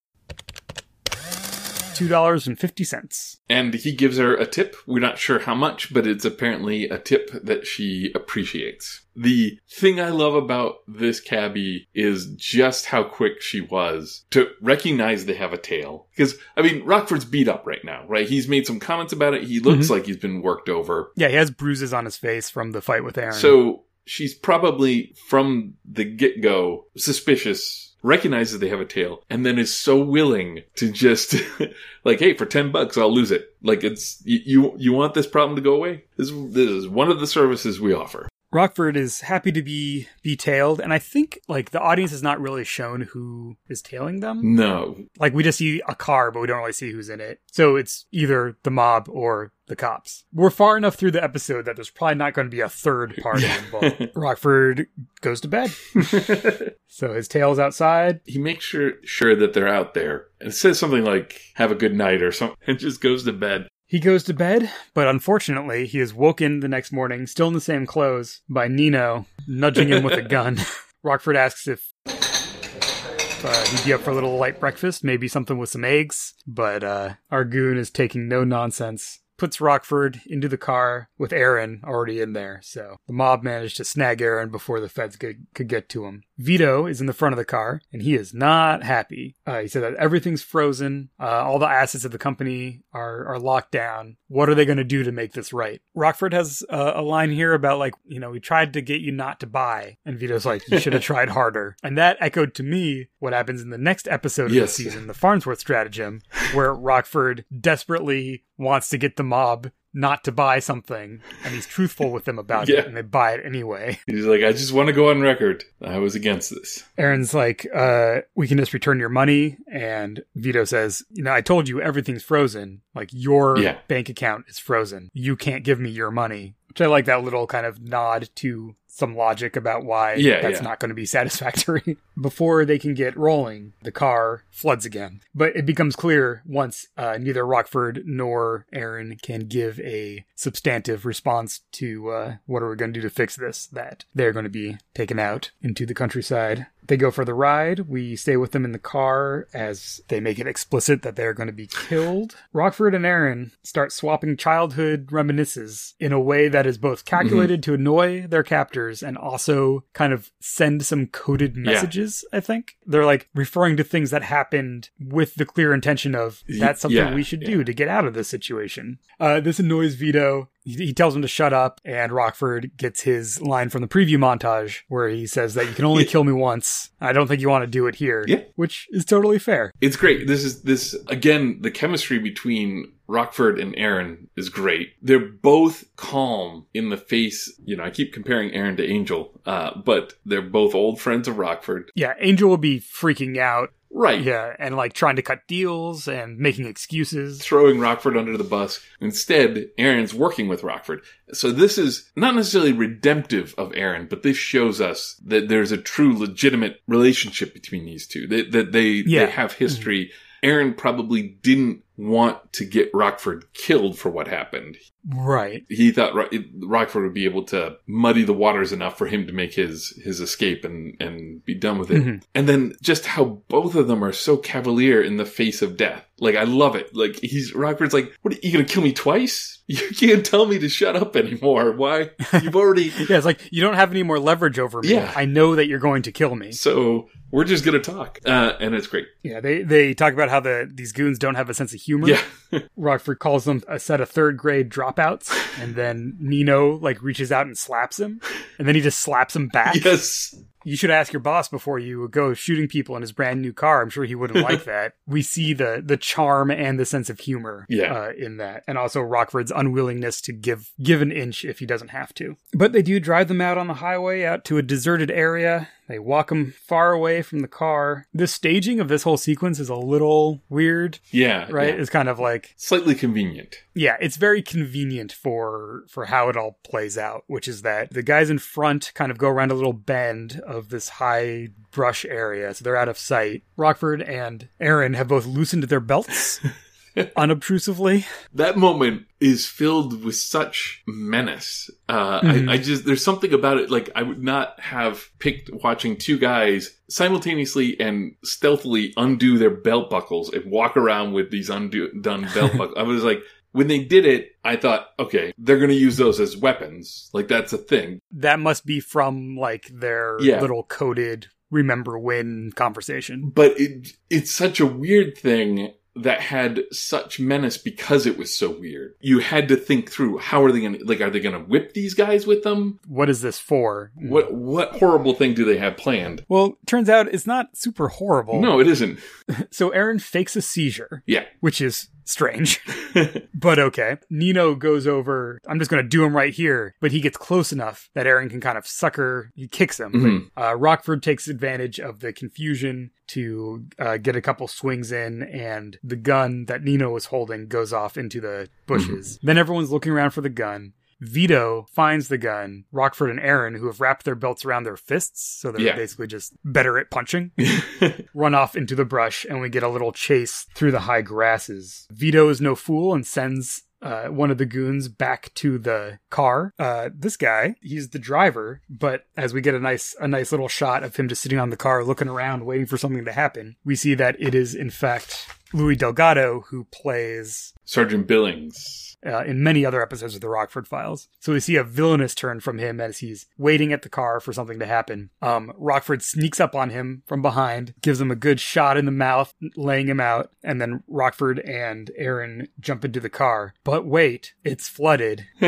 two dollars and fifty cents. And he gives her a tip. We're not sure how much, but it's apparently a tip that she appreciates. The thing I love about this cabbie is just how quick she was to recognize they have a tail. Because, I mean, Rockford's beat up right now, right? He's made some comments about it. He looks mm-hmm. like he's been worked over. Yeah, he has bruises on his face from the fight with Aaron. So she's probably from the get go suspicious, recognizes they have a tail, and then is so willing to just like, hey, for ten bucks, I'll lose it. Like it's you, you, you want this problem to go away. This, this is one of the services we offer. Rockford is happy to be be tailed, and I think like the audience is not really shown who is tailing them. No, Like we just see a car, but we don't really see who's in it. So it's either the mob or the cops. We're far enough through the episode that there's probably not going to be a third party involved. Rockford goes to bed. so his tail's outside. he makes sure sure that they're out there, and says something like "Have a good night" or something, and just goes to bed. He goes to bed, but unfortunately, he is woken the next morning, still in the same clothes, by Nino nudging him with a gun. Rockford asks if uh, he'd be up for a little light breakfast, maybe something with some eggs, but uh, our goon is taking no nonsense. Puts Rockford into the car with Aaron already in there, so the mob managed to snag Aaron before the feds could, could get to him. Vito is in the front of the car, and he is not happy. Uh, he said that everything's frozen, uh, all the assets of the company are, are locked down. What are they going to do to make this right? Rockford has uh, a line here about, like, you know, we tried to get you not to buy, and Vito's like, you should have tried harder. And that echoed to me what happens in the next episode of Yes. the season, the Farnsworth stratagem, where Rockford desperately wants to get the mob not to buy something, and he's truthful with them about Yeah. it, and they buy it anyway. He's like, "I just want to go on record. I was against this." Aaron's like, uh, we can just return your money. And Vito says, you know, I told you everything's frozen. Like your Yeah. bank account is frozen. You can't give me your money. Which I like that little kind of nod to some logic about why Yeah, that's yeah. not going to be satisfactory. Before they can get rolling, the car floods again. But it becomes clear once uh, neither Rockford nor Aaron can give a substantive response to uh, what are we going to do to fix this, that they're going to be taken out into the countryside. They go for the ride. We stay with them in the car as they make it explicit that they're going to be killed. Rockford and Aaron start swapping childhood reminiscences in a way that is both calculated to annoy their captors and also kind of send some coded messages, I think. They're like referring to things that happened with the clear intention of that's something yeah, we should yeah. do to get out of this situation. Uh, this annoys Vito. He, tells him to shut up, and Rockford gets his line from the preview montage where he says that you can only kill me once. I don't think you want to do it here, Yeah. which is totally fair. It's great. This is this again. The chemistry between Rockford and Aaron is great. They're both calm in the face. You know, I keep comparing Aaron to Angel, uh, but they're both old friends of Rockford. Yeah, Angel will be freaking out, Right. yeah, and like trying to cut deals and making excuses. Throwing Rockford under the bus. Instead, Aaron's working with Rockford. So this is not necessarily redemptive of Aaron, but this shows us that there's a true legitimate relationship between these two. That, that they, Yeah. they have history. Mm-hmm. Aaron probably didn't want to get Rockford killed for what happened. Right. he thought Rockford would be able to muddy the waters enough for him to make his his escape and and be done with it. Mhm. And then just how both of them are so cavalier in the face of death. Like I love it. Like he's Rockford's like, "What are you gonna kill me twice? You can't tell me to shut up anymore. Why? You've already." Yeah, it's like you don't have any more leverage over me. Yeah. I know that you're going to kill me. so we're just gonna talk, uh, and it's great. Yeah, they they talk about how the these goons don't have a sense of humor. Yeah, Rockford calls them a set of third grade dropouts, and then Nino like reaches out and slaps him, and then he just slaps him back. yes, You should ask your boss before you go shooting people in his brand new car. I'm sure he wouldn't like that. We see the the charm and the sense of humor Yeah. uh, in that, and also Rockford's unwillingness to give give an inch if he doesn't have to. But they do drive them out on the highway out to a deserted area. They walk him far away from the car. The staging of this whole sequence is a little weird, Yeah. right? yeah. It's kind of like Slightly convenient. yeah, it's very convenient for for how it all plays out, which is that the guys in front kind of go around a little bend of this high brush area, so they're out of sight. Rockford and Aaron have both loosened their belts unobtrusively. That moment is filled with such menace. Uh, Mhm. I, I just, there's something about it. Like, I would not have picked watching two guys simultaneously and stealthily undo their belt buckles and walk around with these undone belt buckles. I was like, when they did it, I thought, okay, they're going to use those as weapons. Like, that's a thing. That must be from like their Yeah. little coded remember when conversation. But it, it's such a weird thing that had such menace because it was so weird. You had to think through how are they going to like are they going to whip these guys with them? What is this for? What what horrible thing do they have planned? Well, turns out it's not super horrible. No, it isn't. So Aaron fakes a seizure, Yeah. which is strange. but okay. Nino goes over. I'm just going to do him right here. But he gets close enough that Aaron can kind of sucker. He kicks him. Mhm. But, uh, Rockford takes advantage of the confusion to uh, get a couple swings in, and the gun that Nino was holding goes off into the bushes. Then everyone's looking around for the gun. Vito finds the gun. Rockford and Aaron, who have wrapped their belts around their fists, so they're Yeah. basically just better at punching run off into the brush and we get a little chase through the high grasses. Vito is no fool and sends uh, one of the goons back to the car. Uh, this guy, he's the driver, but as we get a nice a nice little shot of him just sitting on the car, looking around, waiting for something to happen, we see that it is in fact Louis Delgado who plays Sergeant Billings. uh, in many other episodes of the Rockford Files. So we see a villainous turn from him as he's waiting at the car for something to happen. Um, Rockford sneaks up on him from behind, gives him a good shot in the mouth, laying him out, and then Rockford and Aaron jump into the car. But wait, it's flooded.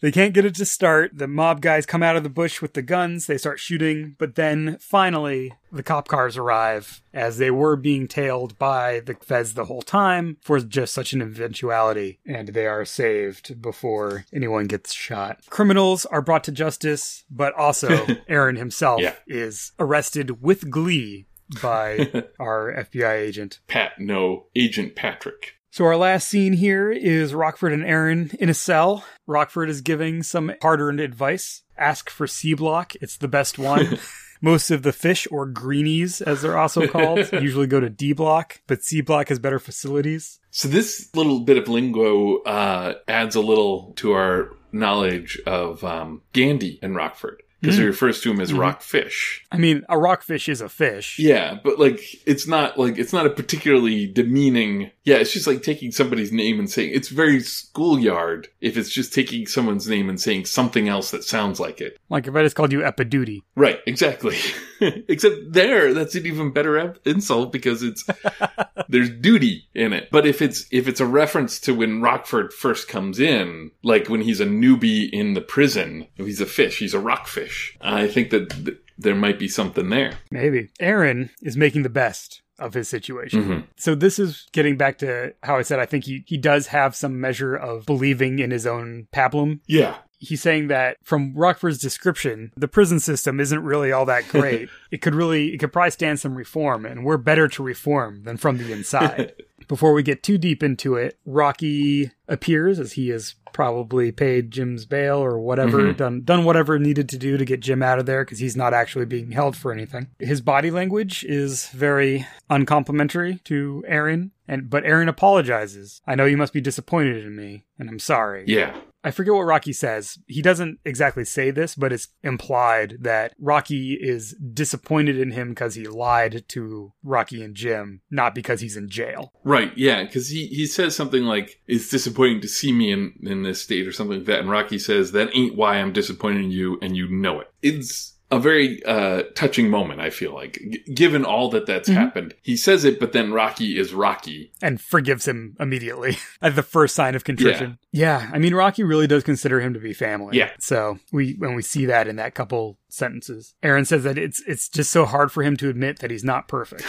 They can't get it to start. The mob guys come out of the bush with the guns. They start shooting, but then finally the cop cars arrive as they were being tailed by the feds the whole time for just such an eventuality, and they are saved before anyone gets shot. Criminals are brought to justice, but also Aaron himself Yeah. is arrested with glee by our FBI agent. Pat, no, Agent Patrick. So our last scene here is Rockford and Aaron in a cell. Rockford is giving some hard-earned advice. Ask for C block; it's the best one. Most of the fish, or greenies as they're also called, usually go to D block, but C block has better facilities. So this little bit of lingo uh, adds a little to our knowledge of um, Gandhi and Rockford because he refers to him as Mhm. rockfish. I mean, a rockfish is a fish. Yeah, but like it's not like it's not a particularly demeaning. Yeah, it's just like taking somebody's name and saying it's very schoolyard if it's just taking someone's name and saying something else that sounds like it. Like if I just called you Epiduty. Right, exactly. Except there, that's an even better ep- insult because it's there's duty in it. But if it's if it's a reference to when Rockford first comes in, like when he's a newbie in the prison, if he's a fish, he's a rockfish. I think that th- there might be something there. Maybe. Aaron is making the best of his situation. Mhm. So this is getting back to how I said I think he, he does have some measure of believing in his own pablum. Yeah, He's saying that from Rockford's description, the prison system isn't really all that great. it could really, it could probably stand some reform, and we're better to reform than from the inside. Before we get too deep into it, Rocky appears as he has probably paid Jim's bail or whatever, Mhm. done done whatever needed to do to get Jim out of there because he's not actually being held for anything. His body language is very uncomplimentary to Aaron, and but Aaron apologizes. I know you must be disappointed in me, and I'm sorry. yeah. I forget what Rocky says. He doesn't exactly say this, but it's implied that Rocky is disappointed in him because he lied to Rocky and Jim, not because he's in jail. Right, yeah, because he, he says something like, it's disappointing to see me in, in this state or something like that. And Rocky says, that ain't why I'm disappointed in you, and you know it. It's a very uh, touching moment, I feel like. G- given all that that's Mhm. happened. He says it, but then Rocky is Rocky. And forgives him immediately at the first sign of contrition. Yeah. I mean Rocky really does consider him to be family. Yeah. So we when we see that in that couple sentences. Aaron says that it's it's just so hard for him to admit that he's not perfect.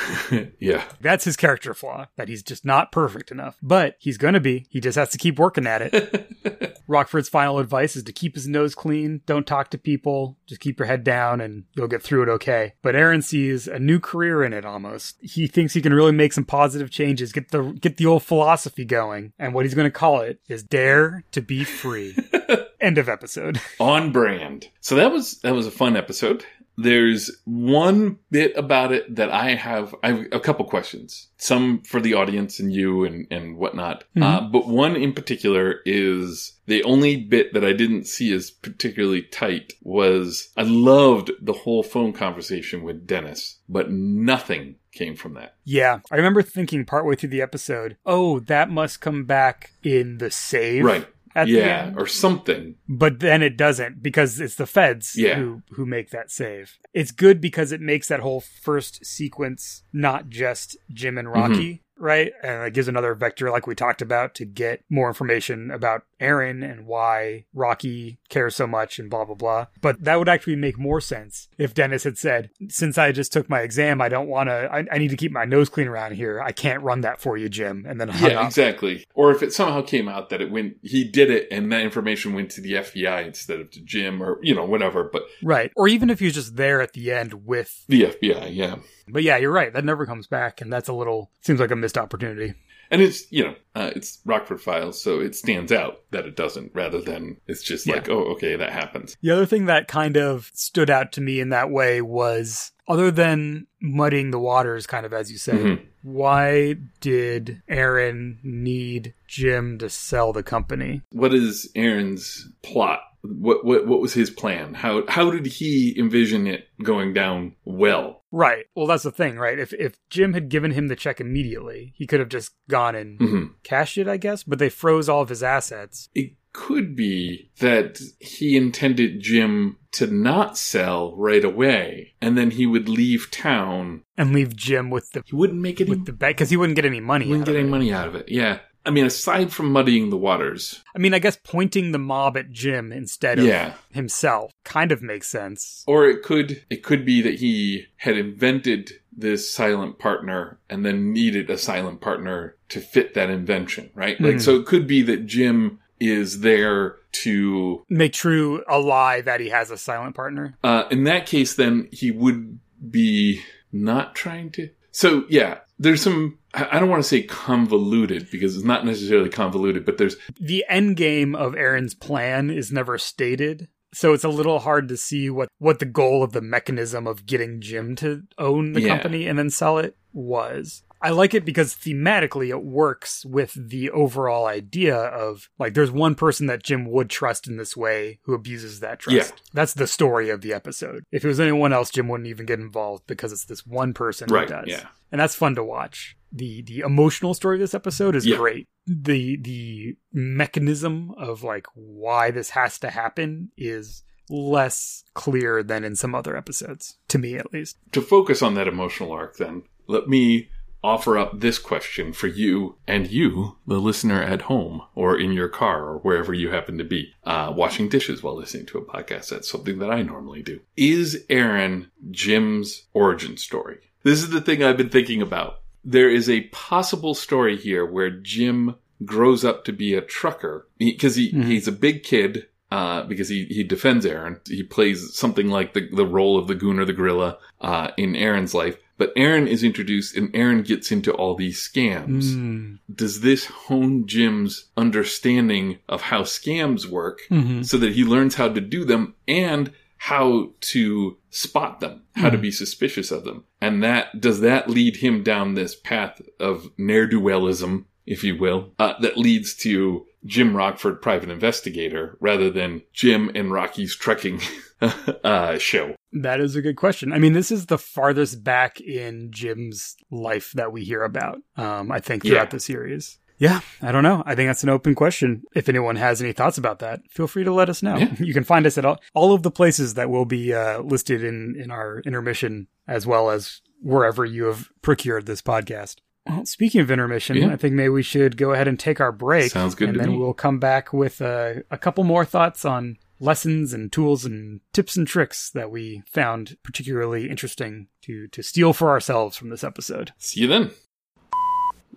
yeah. That's his character flaw, that he's just not perfect enough. But he's going to be. He just has to keep working at it. Rockford's final advice is to keep his nose clean, don't talk to people, just keep your head down and you'll get through it okay. But Aaron sees a new career in it almost. He thinks he can really make some positive changes, get the get the old philosophy going, and what he's going to call it is dare to be free. End of episode. On brand. So that was that was a fun episode. There's one bit about it that I have. I have a couple questions. Some for the audience and you and and whatnot. Mm-hmm. Uh, but one in particular is the only bit that I didn't see as particularly tight was I loved the whole phone conversation with Dennis, but nothing came from that. Yeah, I remember thinking partway through the episode, oh, that must come back in the save. Right. At the Yeah, end. or something. But then it doesn't because it's the feds Yeah. who who make that save. It's good because it makes that whole first sequence not just Jim and Rocky, mm-hmm. right? And it gives another vector like we talked about to get more information about Aaron and why Rocky cares so much and blah blah blah. But that would actually make more sense if Dennis had said, "Since I just took my exam, I don't want to I, I need to keep my nose clean around here. I can't run that for you, Jim." And then Yeah, up. exactly. Or if it somehow came out that it went, he did it, and that information went to the FBI instead of to Jim, or you know whatever. But Right. Or even if he was just there at the end with the FBI, yeah. But yeah, you're right. That never comes back, and that's a little seems like a missed opportunity. And it's you know uh, it's Rockford Files, so it stands out that it doesn't, rather than it's just Yeah. like oh okay that happens. The other thing that kind of stood out to me in that way was, other than muddying the waters, kind of as you say, Mhm. why did Aaron need Jim to sell the company? What is Aaron's plot? What what what was his plan? How how did he envision it going down well? Right. Well, that's the thing, right? If if Jim had given him the check immediately, he could have just gone and hmm cashed it, I guess. But they froze all of his assets. It could be that he intended Jim to not sell right away, and then he would leave town. And leave Jim with the He wouldn't make any with the bet because he wouldn't get any money. He wouldn't out get any it. money out of it. Yeah. I mean, aside from muddying the waters. I mean, I guess pointing the mob at Jim instead of Yeah. himself kind of makes sense. Or it could it could be that he had invented this silent partner and then needed a silent partner to fit that invention, right? Like Mhm. so it could be that Jim is there to Make true a lie that he has a silent partner. uh in that case then he would be not trying to so yeah, there's some I don't want to say convoluted because it's not necessarily convoluted, but there's The end game of Aaron's plan is never stated. So it's a little hard to see what, what the goal of the mechanism of getting Jim to own the Yeah. company and then sell it was. I like it because thematically it works with the overall idea of like there's one person that Jim would trust in this way who abuses that trust. Yeah. That's the story of the episode. If it was anyone else, Jim wouldn't even get involved because it's this one person Right, who does. yeah. And that's fun to watch. The the emotional story of this episode is Yeah. great. The the mechanism of like why this has to happen is less clear than in some other episodes, to me at least. to focus on that emotional arc, then, let me offer up this question for you and you, the listener at home or in your car or wherever you happen to be, uh, washing dishes while listening to a podcast. That's something that I normally do. Is Aaron Jim's origin story? This is the thing I've been thinking about. There is a possible story here where Jim grows up to be a trucker because he, Mhm. he's a big kid. Uh, because he, he defends Aaron. He plays something like the, the role of the goon or the gorilla, uh, in Aaron's life. But Aaron is introduced and Aaron gets into all these scams. Mm. Does this hone Jim's understanding of how scams work Mhm. so that he learns how to do them and how to spot them, how to Mhm. be suspicious of them? And that, does that lead him down this path of ne'er-do-wellism, if you will, uh, that leads to Jim Rockford, private investigator, rather than Jim and Rocky's trucking uh, show? That is a good question. I mean, this is the farthest back in Jim's life that we hear about, um, I think, throughout Yeah. the series. Yeah, I don't know. I think that's an open question. If anyone has any thoughts about that, feel free to let us know. Yeah. You can find us at all, all of the places that will be uh, listed in, in our intermission, as well as wherever you have procured this podcast. Well, speaking of intermission, Yeah. I think maybe we should go ahead and take our break. Sounds good and then me. we'll come back with uh, a couple more thoughts on lessons and tools and tips and tricks that we found particularly interesting to, to steal for ourselves from this episode. See you then.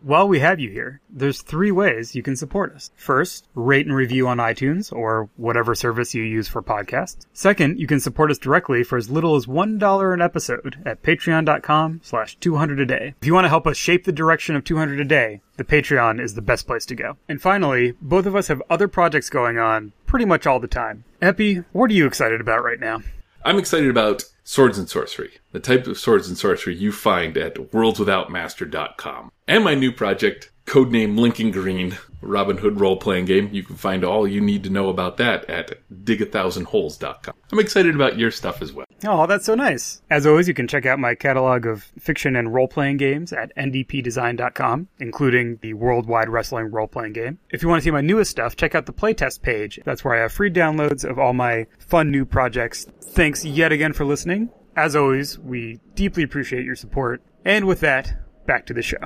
While we have you here, there's three ways you can support us. First, rate and review on iTunes or whatever service you use for podcasts. Second, you can support us directly for as little as $1 an episode at patreon.com slash 200 a day. If you want to help us shape the direction of 200 a day, the Patreon is the best place to go. And finally, both of us have other projects going on pretty much all the time. Epi, what are you excited about right now? I'm excited about swords and sorcery, the type of swords and sorcery you find at worldswithoutmaster.com. And my new project, codename Lincoln Green, Robin Hood role playing game. You can find all you need to know about that at digathousandholes.com. I'm excited about your stuff as well. Oh, that's so nice. As always, you can check out my catalog of fiction and role playing games at ndpdesign.com, including the Worldwide Wrestling role playing game. If you want to see my newest stuff, check out the playtest page. That's where I have free downloads of all my fun new projects. Thanks yet again for listening. As always, we deeply appreciate your support. And with that, back to the show.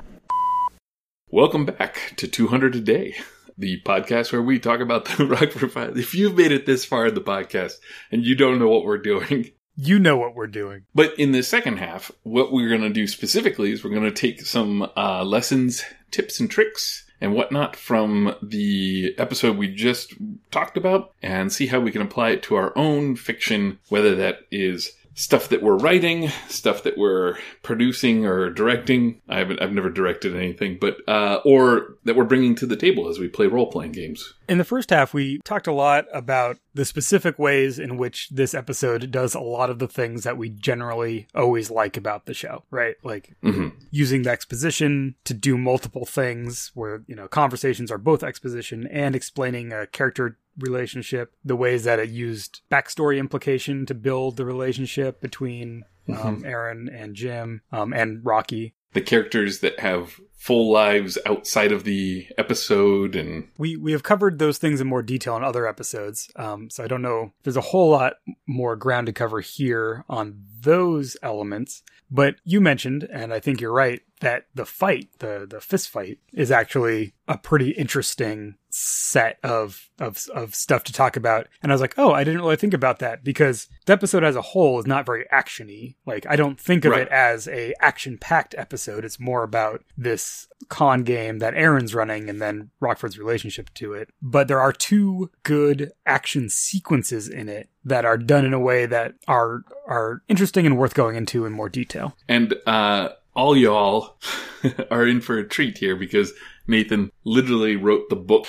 Welcome back to 200 a Day, the podcast where we talk about the Rockford Files. If you've made it this far in the podcast and you don't know what we're doing, You know what we're doing. But in the second half, what we're going to do specifically is we're going to take some uh, lessons, tips, and tricks and whatnot from the episode we just talked about and see how we can apply it to our own fiction, whether that is stuff that we're writing, stuff that we're producing or directing. I haven't, I've never directed anything, but, uh, or that we're bringing to the table as we play role playing games. In the first half, we talked a lot about the specific ways in which this episode does a lot of the things that we generally always like about the show, right? Like Mhm. using the exposition to do multiple things where, you know, conversations are both exposition and explaining a character relationship, the ways that it used backstory implication to build the relationship between um, Aaron and Jim um, and Rocky. The characters that have full lives outside of the episode and We we have covered those things in more detail in other episodes, um, so I don't know. There's a whole lot more ground to cover here on those elements. But you mentioned, and I think you're right, that the fight, the the fist fight, is actually a pretty interesting set of of of stuff to talk about. And I was like, oh, I didn't really think about that because the episode as a whole is not very actiony. Like I don't think of Right. it as a action packed episode. It's more about this con game that Aaron's running and then Rockford's relationship to it. But there are two good action sequences in it that are done in a way that are are interesting and worth going into in more detail. And uh, all y'all are in for a treat here because Nathan literally wrote the book.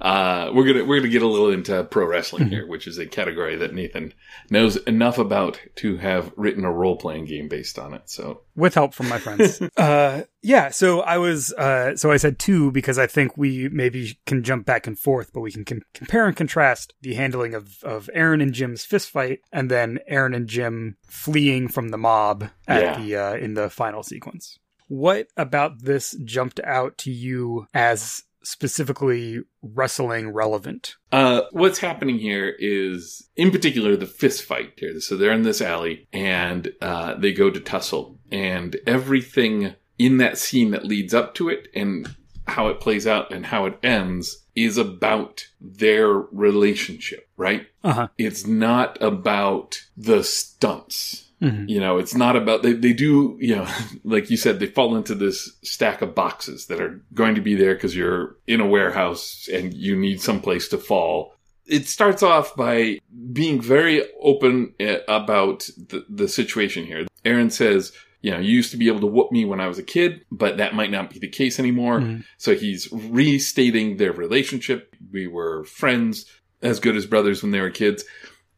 Uh, we're gonna we're gonna get a little into pro wrestling here, which is a category that Nathan knows enough about to have written a role playing game based on it. So with help from my friends. uh, yeah, so I was, uh, so I said two because I think we maybe can jump back and forth, but we can com- compare and contrast the handling of, of Aaron and Jim's fist fight and then Aaron and Jim fleeing from the mob at Yeah. the, uh, in the final sequence. What about this jumped out to you as specifically wrestling relevant? Uh, what's happening here is, in particular, the fist fight here. So they're in this alley and uh, they go to tussle, and everything in that scene that leads up to it and how it plays out and how it ends is about their relationship, right? Uh huh. It's not about the stunts. Mhm. You know, it's not about, they, they do, you know, like you said, they fall into this stack of boxes that are going to be there because you're in a warehouse and you need some place to fall. It starts off by being very open eh, about the, the situation here. Aaron says, you know, you used to be able to whoop me when I was a kid, but that might not be the case anymore. Mhm. So he's restating their relationship. We were friends, as good as brothers when they were kids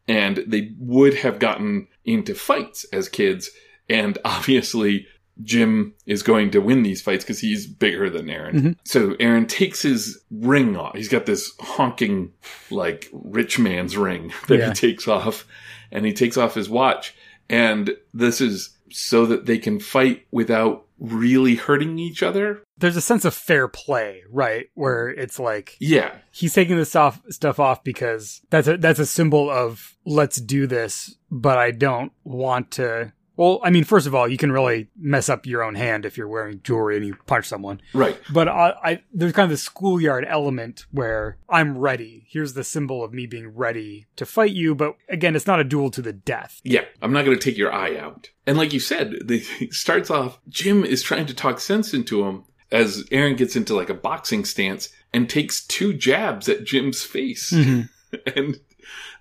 and they would have gotten into fights as kids. And obviously, Jim is going to win these fights because he's bigger than Aaron. Mhm. So Aaron takes his ring off. He's got this honking, like, rich man's ring that Yeah. he takes off, and he takes off his watch. And this is so that they can fight without really hurting each other. There's a sense of fair play, right? Where it's like, Yeah. he's taking this off stuff off because that's a that's a symbol of let's do this, but I don't want to Well, I mean, first of all, you can really mess up your own hand if you're wearing jewelry and you punch someone. Right. But I, I there's kind of the schoolyard element where I'm ready. Here's the symbol of me being ready to fight you. But again, it's not a duel to the death. Yeah, I'm not going to take your eye out. And like you said, the, it starts off, Jim is trying to talk sense into him as Aaron gets into like a boxing stance and takes two jabs at Jim's face. and,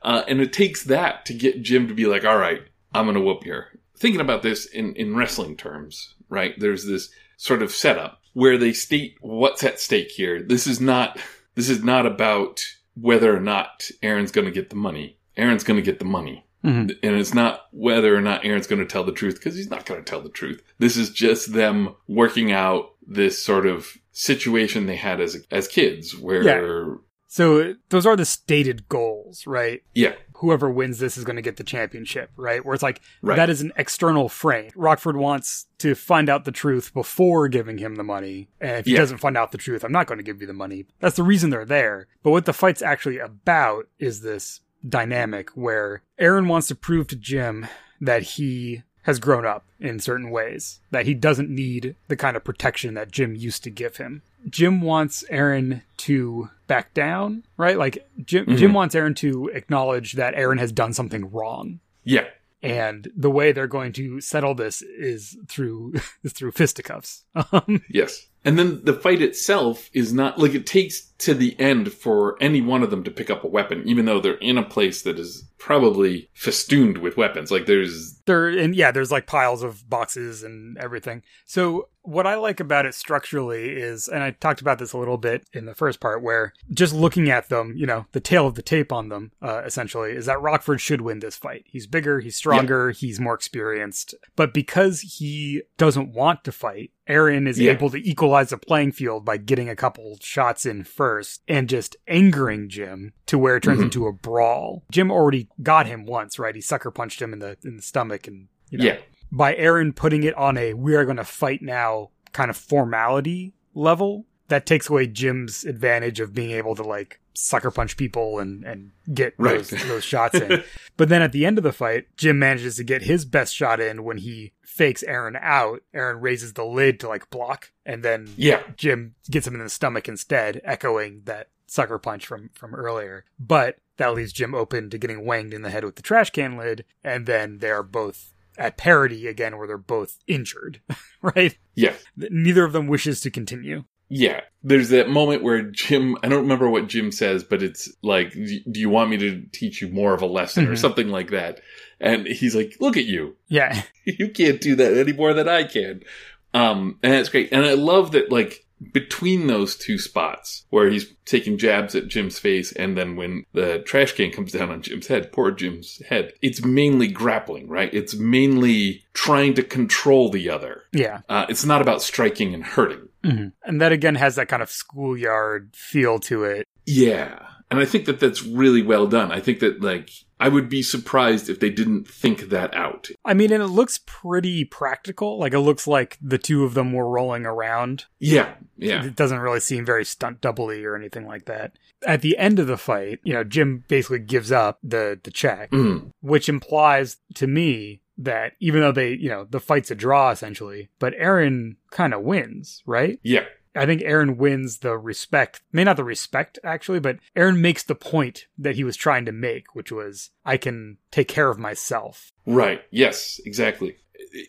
uh, and it takes that to get Jim to be like, all right, I'm going to whoop here. Thinking about this in, in wrestling terms, right? There's this sort of setup where they state what's at stake here. This is not, this is not about whether or not Aaron's going to get the money. Aaron's going to get the money. Mhm. And it's not whether or not Aaron's going to tell the truth because he's not going to tell the truth. This is just them working out this sort of situation they had as as kids where yeah. So those are the stated goals, right? yeah, Whoever wins this is going to get the championship, right? Where it's like Right. that is an external frame. Rockford wants to find out the truth before giving him the money, and if he Yeah. doesn't find out the truth, I'm not going to give you the money. That's the reason they're there. But what the fight's actually about is this dynamic where Aaron wants to prove to Jim that he has grown up in certain ways, that he doesn't need the kind of protection that Jim used to give him. Jim wants Aaron to back down, right? Like Jim, Jim mm-hmm. wants Aaron to acknowledge that Aaron has done something wrong. yeah, And the way they're going to settle this is through is through fisticuffs. Um, yes. And then the fight itself is not like it takes to the end for any one of them to pick up a weapon, even though they're in a place that is probably festooned with weapons. Like there's there and yeah, there's like piles of boxes and everything. So what I like about it structurally is, and I talked about this a little bit in the first part, where just looking at them, you know, the tale of the tape on them, uh, essentially, is that Rockford should win this fight. He's bigger, he's stronger, he's more experienced, but because he doesn't want to fight, Aaron is Yeah. able to equalize the playing field by getting a couple shots in first and just angering Jim to where it turns Mhm. into a brawl. Jim already got him once, right? He sucker punched him in the in the stomach and you know, yeah, by Aaron putting it on a we are going to fight now kind of formality level, that takes away Jim's advantage of being able to like sucker punch people and and get Right. those those shots in. but then at the end of the fight, Jim manages to get his best shot in when he fakes Aaron out. Aaron raises the lid to like block, and then yeah, Jim gets him in the stomach instead, echoing that sucker punch from from earlier. But that leaves Jim open to getting wanged in the head with the trash can lid, and then they are both at parody again, where they're both injured. right? yeah. Neither of them wishes to continue. Yeah, there's that moment where Jim, I don't remember what Jim says, but it's like, do you want me to teach you more of a lesson or Mhm. something like that? And he's like, look at you. Yeah, You can't do that any more than I can. Um, and that's great. And I love that, like, between those two spots where he's taking jabs at Jim's face and then when the trash can comes down on Jim's head, poor Jim's head, it's mainly grappling, right? It's mainly trying to control the other. yeah. Uh, it's not about striking and hurting. Mhm. And that again has that kind of schoolyard feel to it. Yeah. And I think that that's really well done. I think that, like, I would be surprised if they didn't think that out. I mean, and it looks pretty practical. Like it looks like the two of them were rolling around Yeah. Yeah. It doesn't really seem very stunt doubly or anything like that. At the end of the fight, you know, Jim basically gives up the the check, Mm. which implies to me that even though they, you know, the fight's a draw essentially, but Aaron kind of wins, right? Yeah. I think Aaron wins the respect, may not the respect actually, but Aaron makes the point that he was trying to make, which was I can take care of myself. Right. Yes, exactly.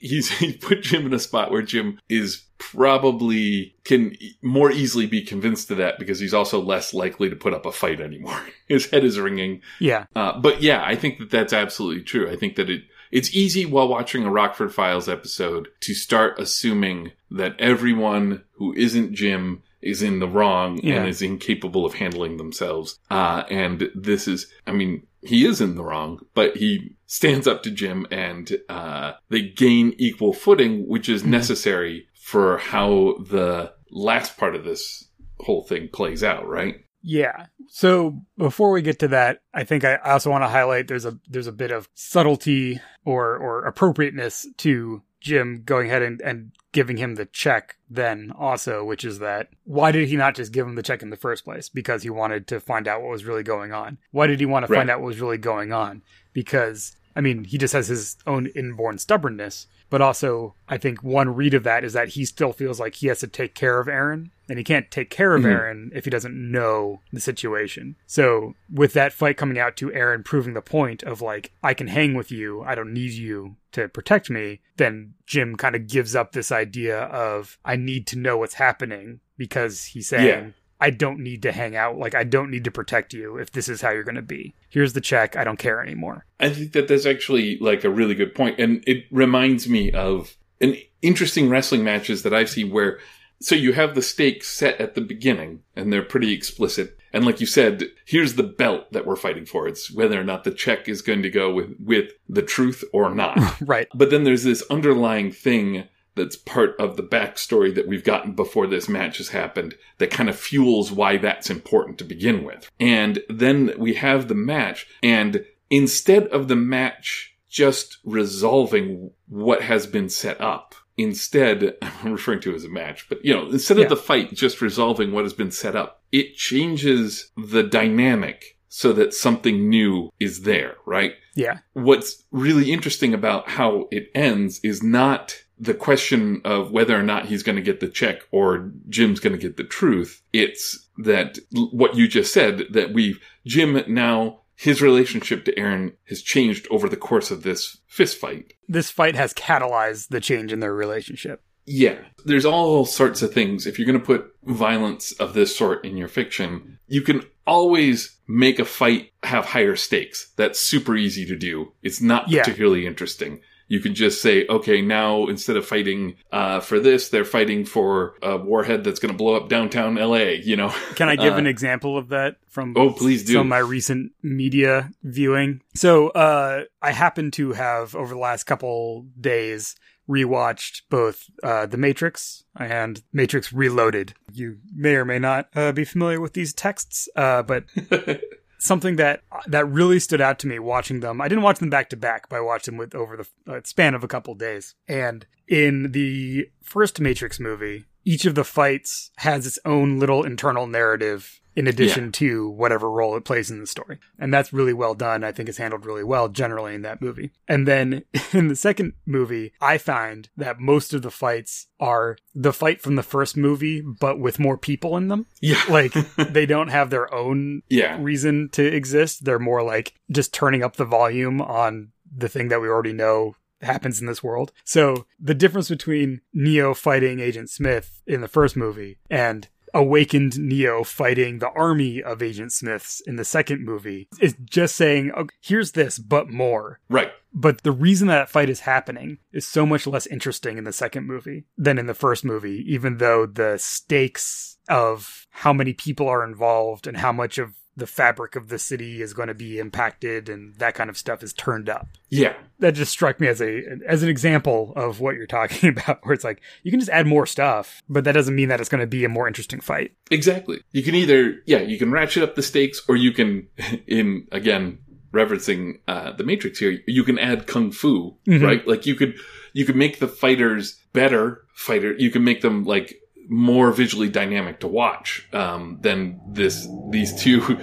He's he put Jim in a spot where Jim is probably can more easily be convinced to that because he's also less likely to put up a fight anymore. His head is ringing. Yeah. Uh, but yeah, I think that that's absolutely true. I think that it it's easy while watching a Rockford Files episode to start assuming that everyone who isn't Jim is in the wrong Yeah. and is incapable of handling themselves. Uh, and this is, I mean, he is in the wrong, but he stands up to Jim and, uh, they gain equal footing, which is Mhm. necessary for how the last part of this whole thing plays out, right? Yeah. So before we get to that, I think I also want to highlight there's a there's a bit of subtlety or or appropriateness to Jim going ahead and, and giving him the check then also, which is that why did he not just give him the check in the first place? Because he wanted to find out what was really going on. Why did he want to find out what was really going on? Because I mean, he just has his own inborn stubbornness, but also I think one read of that is that he still feels like he has to take care of Aaron, and he can't take care of Mhm. Aaron if he doesn't know the situation. So with that fight coming out to Aaron proving the point of like I can hang with you, I don't need you to protect me, then Jim kind of gives up this idea of I need to know what's happening because he's saying Yeah. I don't need to hang out. Like, I don't need to protect you if this is how you're going to be. Here's the check. I don't care anymore. I think that that's actually like a really good point, and it reminds me of an interesting wrestling matches that I've seen where so you have the stakes set at the beginning, and they're pretty explicit. And like you said, here's the belt that we're fighting for. It's whether or not the check is going to go with with the truth or not. Right. But then there's this underlying thing that's part of the backstory that we've gotten before this match has happened that kind of fuels why that's important to begin with. And then we have the match, and instead of the match just resolving what has been set up, instead, I'm referring to it as a match, but you know, instead of Yeah. the fight just resolving what has been set up, it changes the dynamic so that something new is there, right? Yeah. what's really interesting about how it ends is not the question of whether or not he's going to get the check or Jim's going to get the truth. It's that what you just said that we've Jim now his relationship to Aaron has changed over the course of this fist fight. This fight has catalyzed the change in their relationship. Yeah, there's all sorts of things. If you're going to put violence of this sort in your fiction, you can always make a fight have higher stakes. That's super easy to do. It's not Yeah. particularly interesting. You can just say, okay, now instead of fighting uh, for this, they're fighting for a warhead that's going to blow up downtown LA, you know? Can I give Uh, an example of that from Oh, please do. some of my recent media viewing? So, uh, I happen to have over the last couple days rewatched both uh, The Matrix and Matrix Reloaded. You may or may not uh, be familiar with these texts, uh, but something that that really stood out to me watching them. I didn't watch them back to back, but I watched them with over the uh, span of a couple days. And in the first Matrix movie, each of the fights has its own little internal narrative in addition to whatever role it plays in the story. And that's really well done. I think it's handled really well generally in that movie. And then in the second movie, I find that most of the fights are the fight from the first movie, but with more people in them. yeah. Like they don't have their own yeah. reason to exist. They're more like just turning up the volume on the thing that we already know happens in this world. So the difference between Neo fighting Agent Smith in the first movie and awakened Neo fighting the army of Agent Smiths in the second movie is just saying, oh, here's this, but more. Right. But the reason that fight is happening is so much less interesting in the second movie than in the first movie, even though the stakes of how many people are involved and how much of the fabric of the city is going to be impacted and that kind of stuff is turned up. Yeah. That just struck me as a as an example of what you're talking about where it's like you can just add more stuff, but that doesn't mean that it's going to be a more interesting fight. Exactly. You can either, yeah, you can ratchet up the stakes or you can, in, again, referencing, uh, the Matrix here, you can add kung fu, Mhm. right? Like you could, you could make the fighters better fighter. You can make them like more visually dynamic to watch, um, than this, these two,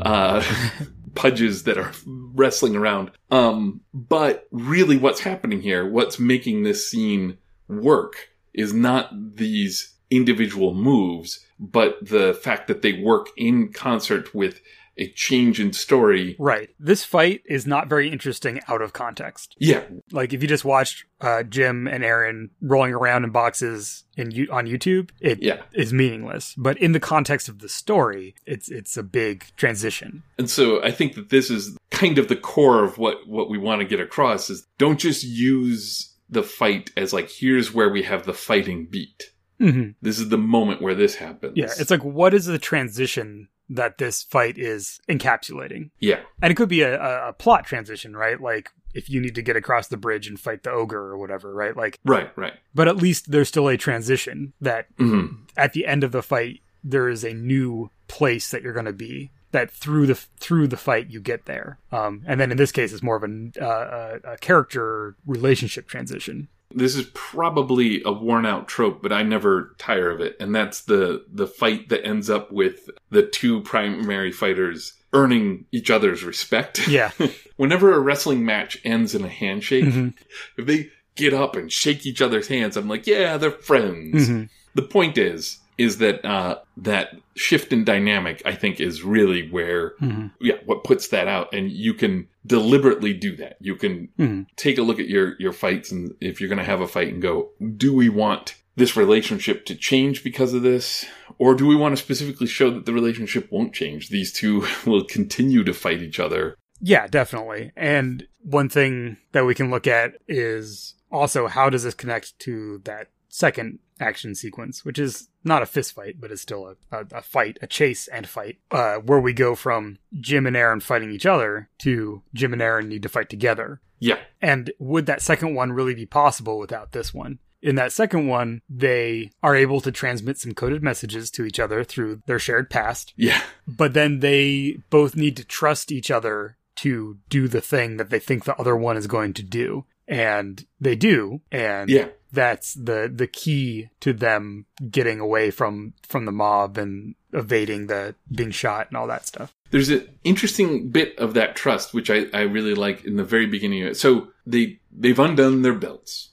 uh, pudges that are wrestling around. Um, but really what's happening here, what's making this scene work is not these individual moves, but the fact that they work in concert with a change in story. Right. This fight is not very interesting out of context. Yeah, Like if you just watched uh, Jim and Aaron rolling around in boxes in on YouTube, it is yeah. is meaningless. But in the context of the story, it's it's a big transition. And so I think that this is kind of the core of what, what we want to get across is don't just use the fight as like, here's where we have the fighting beat. Mm-hmm. This is the moment where this happens. Yeah, it's like what is the transition that this fight is encapsulating? yeah, And it could be a, a, plot transition, right? Like if you need to get across the bridge and fight the ogre or whatever, right? Like, right, right. but at least there's still a transition that hmm at the end of the fight there is a new place that you're going to be that through the through the fight you get there um, and then in this case it's more of a, uh, a, a character relationship transition This is probably a worn out trope, but I never tire of it. And that's the, the fight that ends up with the two primary fighters earning each other's respect. Yeah. Whenever a wrestling match ends in a handshake, Mhm. if they get up and shake each other's hands, I'm like, yeah, they're friends. Mhm. The point is, is that uh, that shift in dynamic, I think, is really where, Mhm. yeah, what puts that out, and you can deliberately do that. You can Mhm. take a look at your your fights, and if you're going to have a fight, and go, do we want this relationship to change because of this, or do we want to specifically show that the relationship won't change? These two will continue to fight each other. Yeah, definitely. And one thing that we can look at is also how does this connect to that second action sequence, which is not a fist fight, but it's still a, a, a fight, a chase and fight, uh, where we go from Jim and Aaron fighting each other to Jim and Aaron need to fight together. Yeah, And would that second one really be possible without this one? In that second one, they are able to transmit some coded messages to each other through their shared past yeah, but then they both need to trust each other to do the thing that they think the other one is going to do and they do and yeah. That's the the key to them getting away from from the mob and evading the being shot and all that stuff There's an interesting bit of that trust, which I, I really like in the very beginning of it. So they they've undone their belts,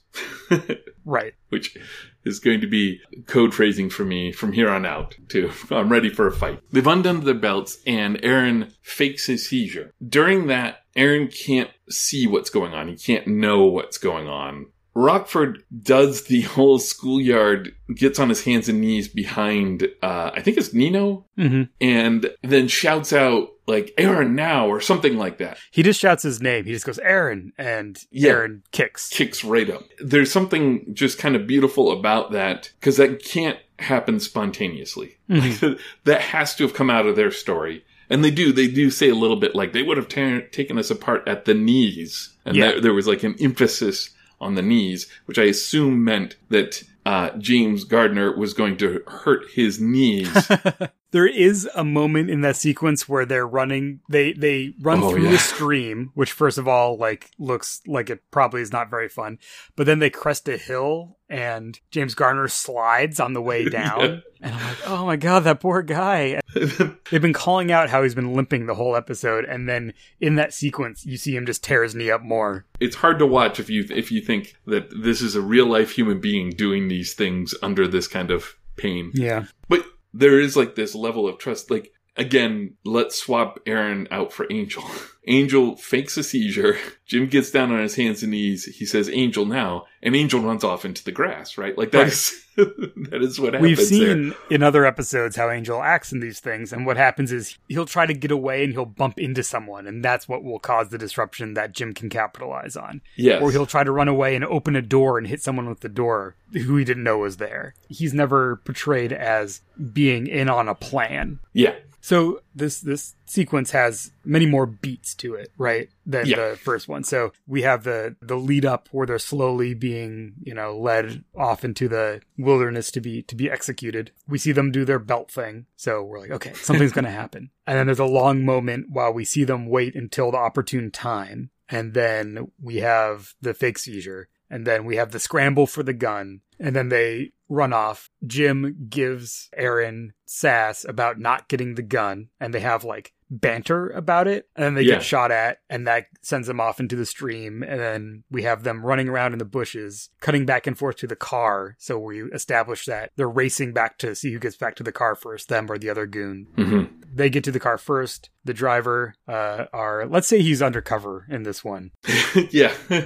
right which is going to be code phrasing for me from here on out. To I'm ready for a fight. They've undone their belts, and Aaron fakes his seizure. During that, Aaron can't see what's going on. He can't know what's going on. Rockford does the whole schoolyard, gets on his hands and knees behind, uh, I think it's Nino, hmm and then shouts out like Aaron now or something like that. he just shouts his name he just goes aaron and Yeah. aaron kicks Kicks right up. There's something just kind of beautiful about that because that can't happen spontaneously. Mhm. that has to have come out of their story. And they do, they do say a little bit like they would have ta- taken us apart at the knees. And Yeah. there, there was like an emphasis on the knees, which I assume meant that uh, James Garner was going to hurt his knees. there is a moment in that sequence where they're running they they run Oh, through yeah. the stream which first of all like looks like it probably is not very fun but then they crest a hill and james garner slides on the way down Yeah. and i'm like oh my god that poor guy they've been calling out how he's been limping the whole episode and then in that sequence you see him just tear his knee up more it's hard to watch if you if you think that this is a real life human being doing these things under this kind of pain. yeah But there is like this level of trust. Like again, let's swap Aaron out for Angel. Angel fakes a seizure. Jim gets down on his hands and knees. He says Angel now, and Angel runs off into the grass. Right? Like Right. that's that is what happens. We've seen there. in other episodes how Angel acts in these things, and what happens is he'll try to get away and he'll bump into someone, and that's what will cause the disruption that Jim can capitalize on. Yes. Or he'll try to run away and open a door and hit someone with the door who he didn't know was there. He's never portrayed as being in on a plan. yeah. So this this sequence has many more beats to it, right, than Yeah. the first one. So we have the the lead up where they're slowly being, you know, led off into the wilderness to be to be executed. We see them do their belt thing. So we're like, okay, something's going to happen. And then there's a long moment while we see them wait until the opportune time. And then we have the fake seizure. And then we have the scramble for the gun. And then they run off. Jim gives Aaron sass about not getting the gun. And they have like banter about it. And then they Yeah. get shot at. And that sends them off into the stream. And then we have them running around in the bushes, cutting back and forth to the car. So we establish that they're racing back to see who gets back to the car first, them or the other goon hmm they get to the car first. The driver uh, are let's say he's undercover in this one, yeah.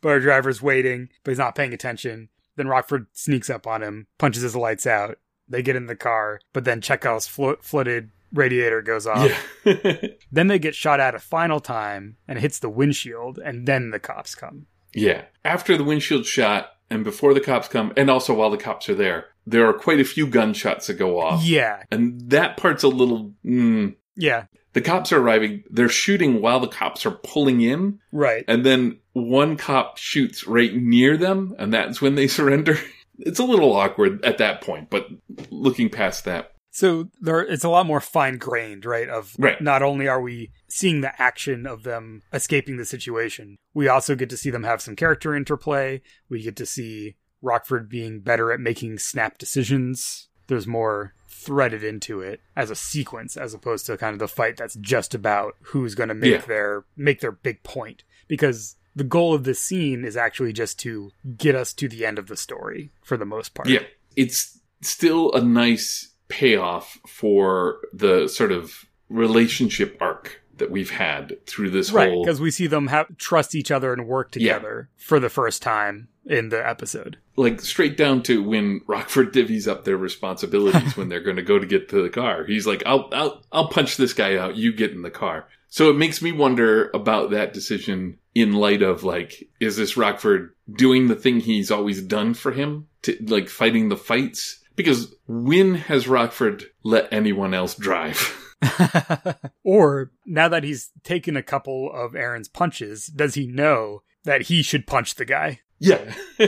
but our driver's waiting, but he's not paying attention. Then Rockford sneaks up on him, punches his lights out. They get in the car, but then Chekhov's flo- flooded radiator goes off. yeah. Then they get shot at a final time and it hits the windshield, and then the cops come. Yeah. After the windshield shot and before the cops come, and also while the cops are there, there are quite a few gunshots that go off. Yeah, And that part's a little. Mm, yeah, the cops are arriving. They're shooting while the cops are pulling in. right. And then one cop shoots right near them. And that's when they surrender. It's a little awkward at that point, but looking past that. So there, it's a lot more fine grained, right? Of Right. not only are we seeing the action of them escaping the situation, we also get to see them have some character interplay. We get to see Rockford being better at making snap decisions. There's more threaded into it as a sequence as opposed to kind of the fight that's just about who's going to make Yeah. their make their big point because the goal of this scene is actually just to get us to the end of the story for the most part. Yeah. It's still a nice payoff for the sort of relationship arc that we've had through this right whole because we see them have trust each other and work Yeah. together for the first time in the episode like straight down to when Rockford divvies up their responsibilities when they're going to go to get to the car. He's like, "I'll I'll I'll punch this guy out. You get in the car." So it makes me wonder about that decision in light of like, is this Rockford doing the thing he's always done for him to like fighting the fights? Because when has Rockford let anyone else drive? or now that he's taken a couple of aaron's punches does he know that he should punch the guy Yeah.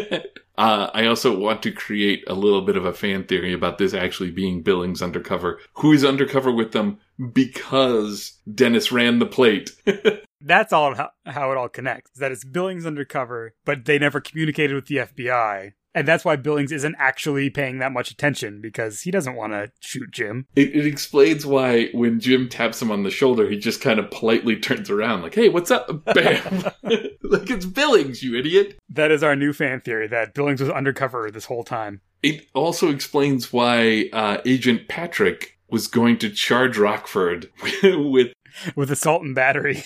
uh, I also want to create a little bit of a fan theory about this actually being Billings undercover, who is undercover with them because Dennis ran the plate. that's all how, how it all connects that it's billings undercover but they never communicated with the fbi and that's why billings isn't actually paying that much attention because he doesn't want to shoot jim. It, it explains why when Jim taps him on the shoulder, he just kind of politely turns around, like, "Hey, what's up?" Bam, like it's Billings, you idiot. that is our new fan theory that billings was undercover this whole time. It also explains why uh, Agent Patrick was going to charge Rockford with, with assault and battery.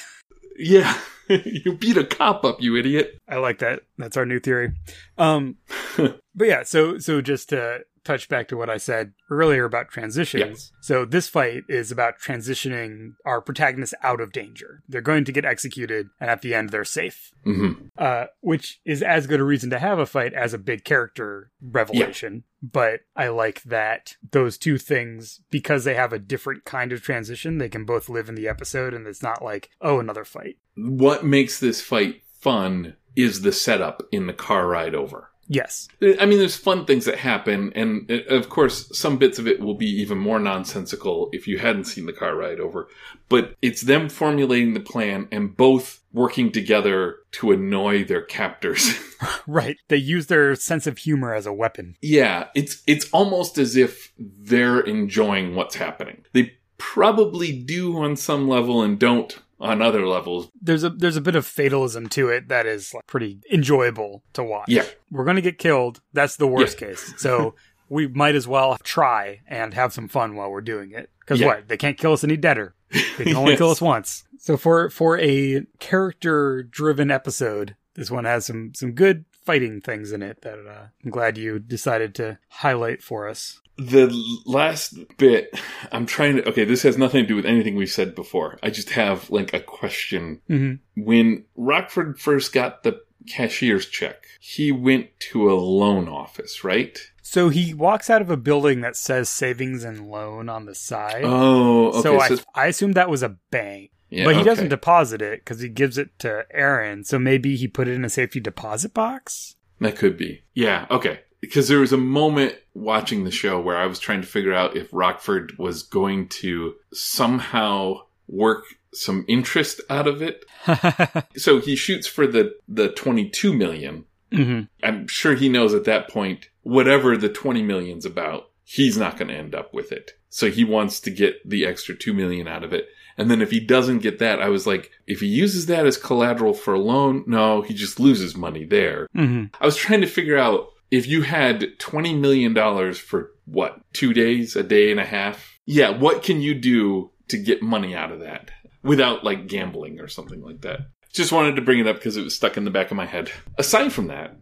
Yeah, you beat a cop up, you idiot. I like that. That's our new theory. Um, but yeah, so so just to touch back to what I said earlier about transitions. So this fight is about transitioning our protagonists out of danger. They're going to get executed, and at the end, they're safe. hmm Uh, which is as good a reason to have a fight as a big character revelation. But I like that those two things, because they have a different kind of transition, they can both live in the episode, and it's not like, oh, another fight. What makes this fight fun is the setup in the car ride over. Yes. I mean, there's fun things that happen, and uh, of course, some bits of it will be even more nonsensical if you hadn't seen the car ride over. But it's them formulating the plan and both working together to annoy their captors. Right. They use their sense of humor as a weapon. yeah, it's it's almost as if they're enjoying what's happening. They probably do on some level and don't on other levels. There's a there's a bit of fatalism to it that is like, pretty enjoyable to watch. Yeah. We're going to get killed. That's the worst case. So we might as well try and have some fun while we're doing it. Cuz Yeah. what? They can't kill us any deader. They can only kill us once. So for for a character driven episode, this one has some some good fighting things in it that uh, I'm glad you decided to highlight for us. The last bit, I'm trying to. Okay, this has nothing to do with anything we've said before. I just have like a question. Mhm. When Rockford first got the cashier's check, he went to a loan office, right? So he walks out of a building that says savings and loan on the side. Oh, okay. so I, I assumed that was a bank. Yeah, but he okay. doesn't deposit it because he gives it to Aaron. So maybe he put it in a safety deposit box. That could be. Yeah, okay. Because there was a moment watching the show where I was trying to figure out if Rockford was going to somehow work some interest out of it. So he shoots for the the 22 million. hmm I'm sure he knows at that point whatever the 20 million's about, he's not going to end up with it. So he wants to get the extra 2 million out of it. And then if he doesn't get that, I was like, if he uses that as collateral for a loan, no, he just loses money there. hmm I was trying to figure out if you had $20 million for what, two days, a day and a half? Yeah, what can you do to get money out of that without like gambling or something like that? Just wanted to bring it up because it was stuck in the back of my head. Aside from that,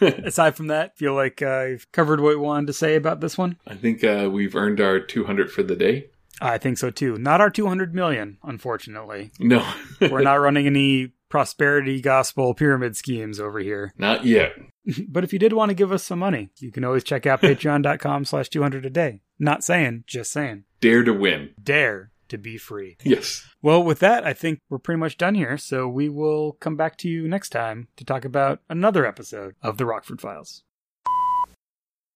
Aside from that, feel like uh, you've covered what you wanted to say about this one. I think uh, we've earned our 200 for the day. I think so too. Not our 200 million, unfortunately. No, We're not running any prosperity gospel pyramid schemes over here. not yet. But if you did want to give us some money, you can always check out patreon.com slash 200 a day. Not saying, just saying. Dare to win. Dare to be free. Yes. Well, with that, I think we're pretty much done here. So we will come back to you next time to talk about another episode of the Rockford Files.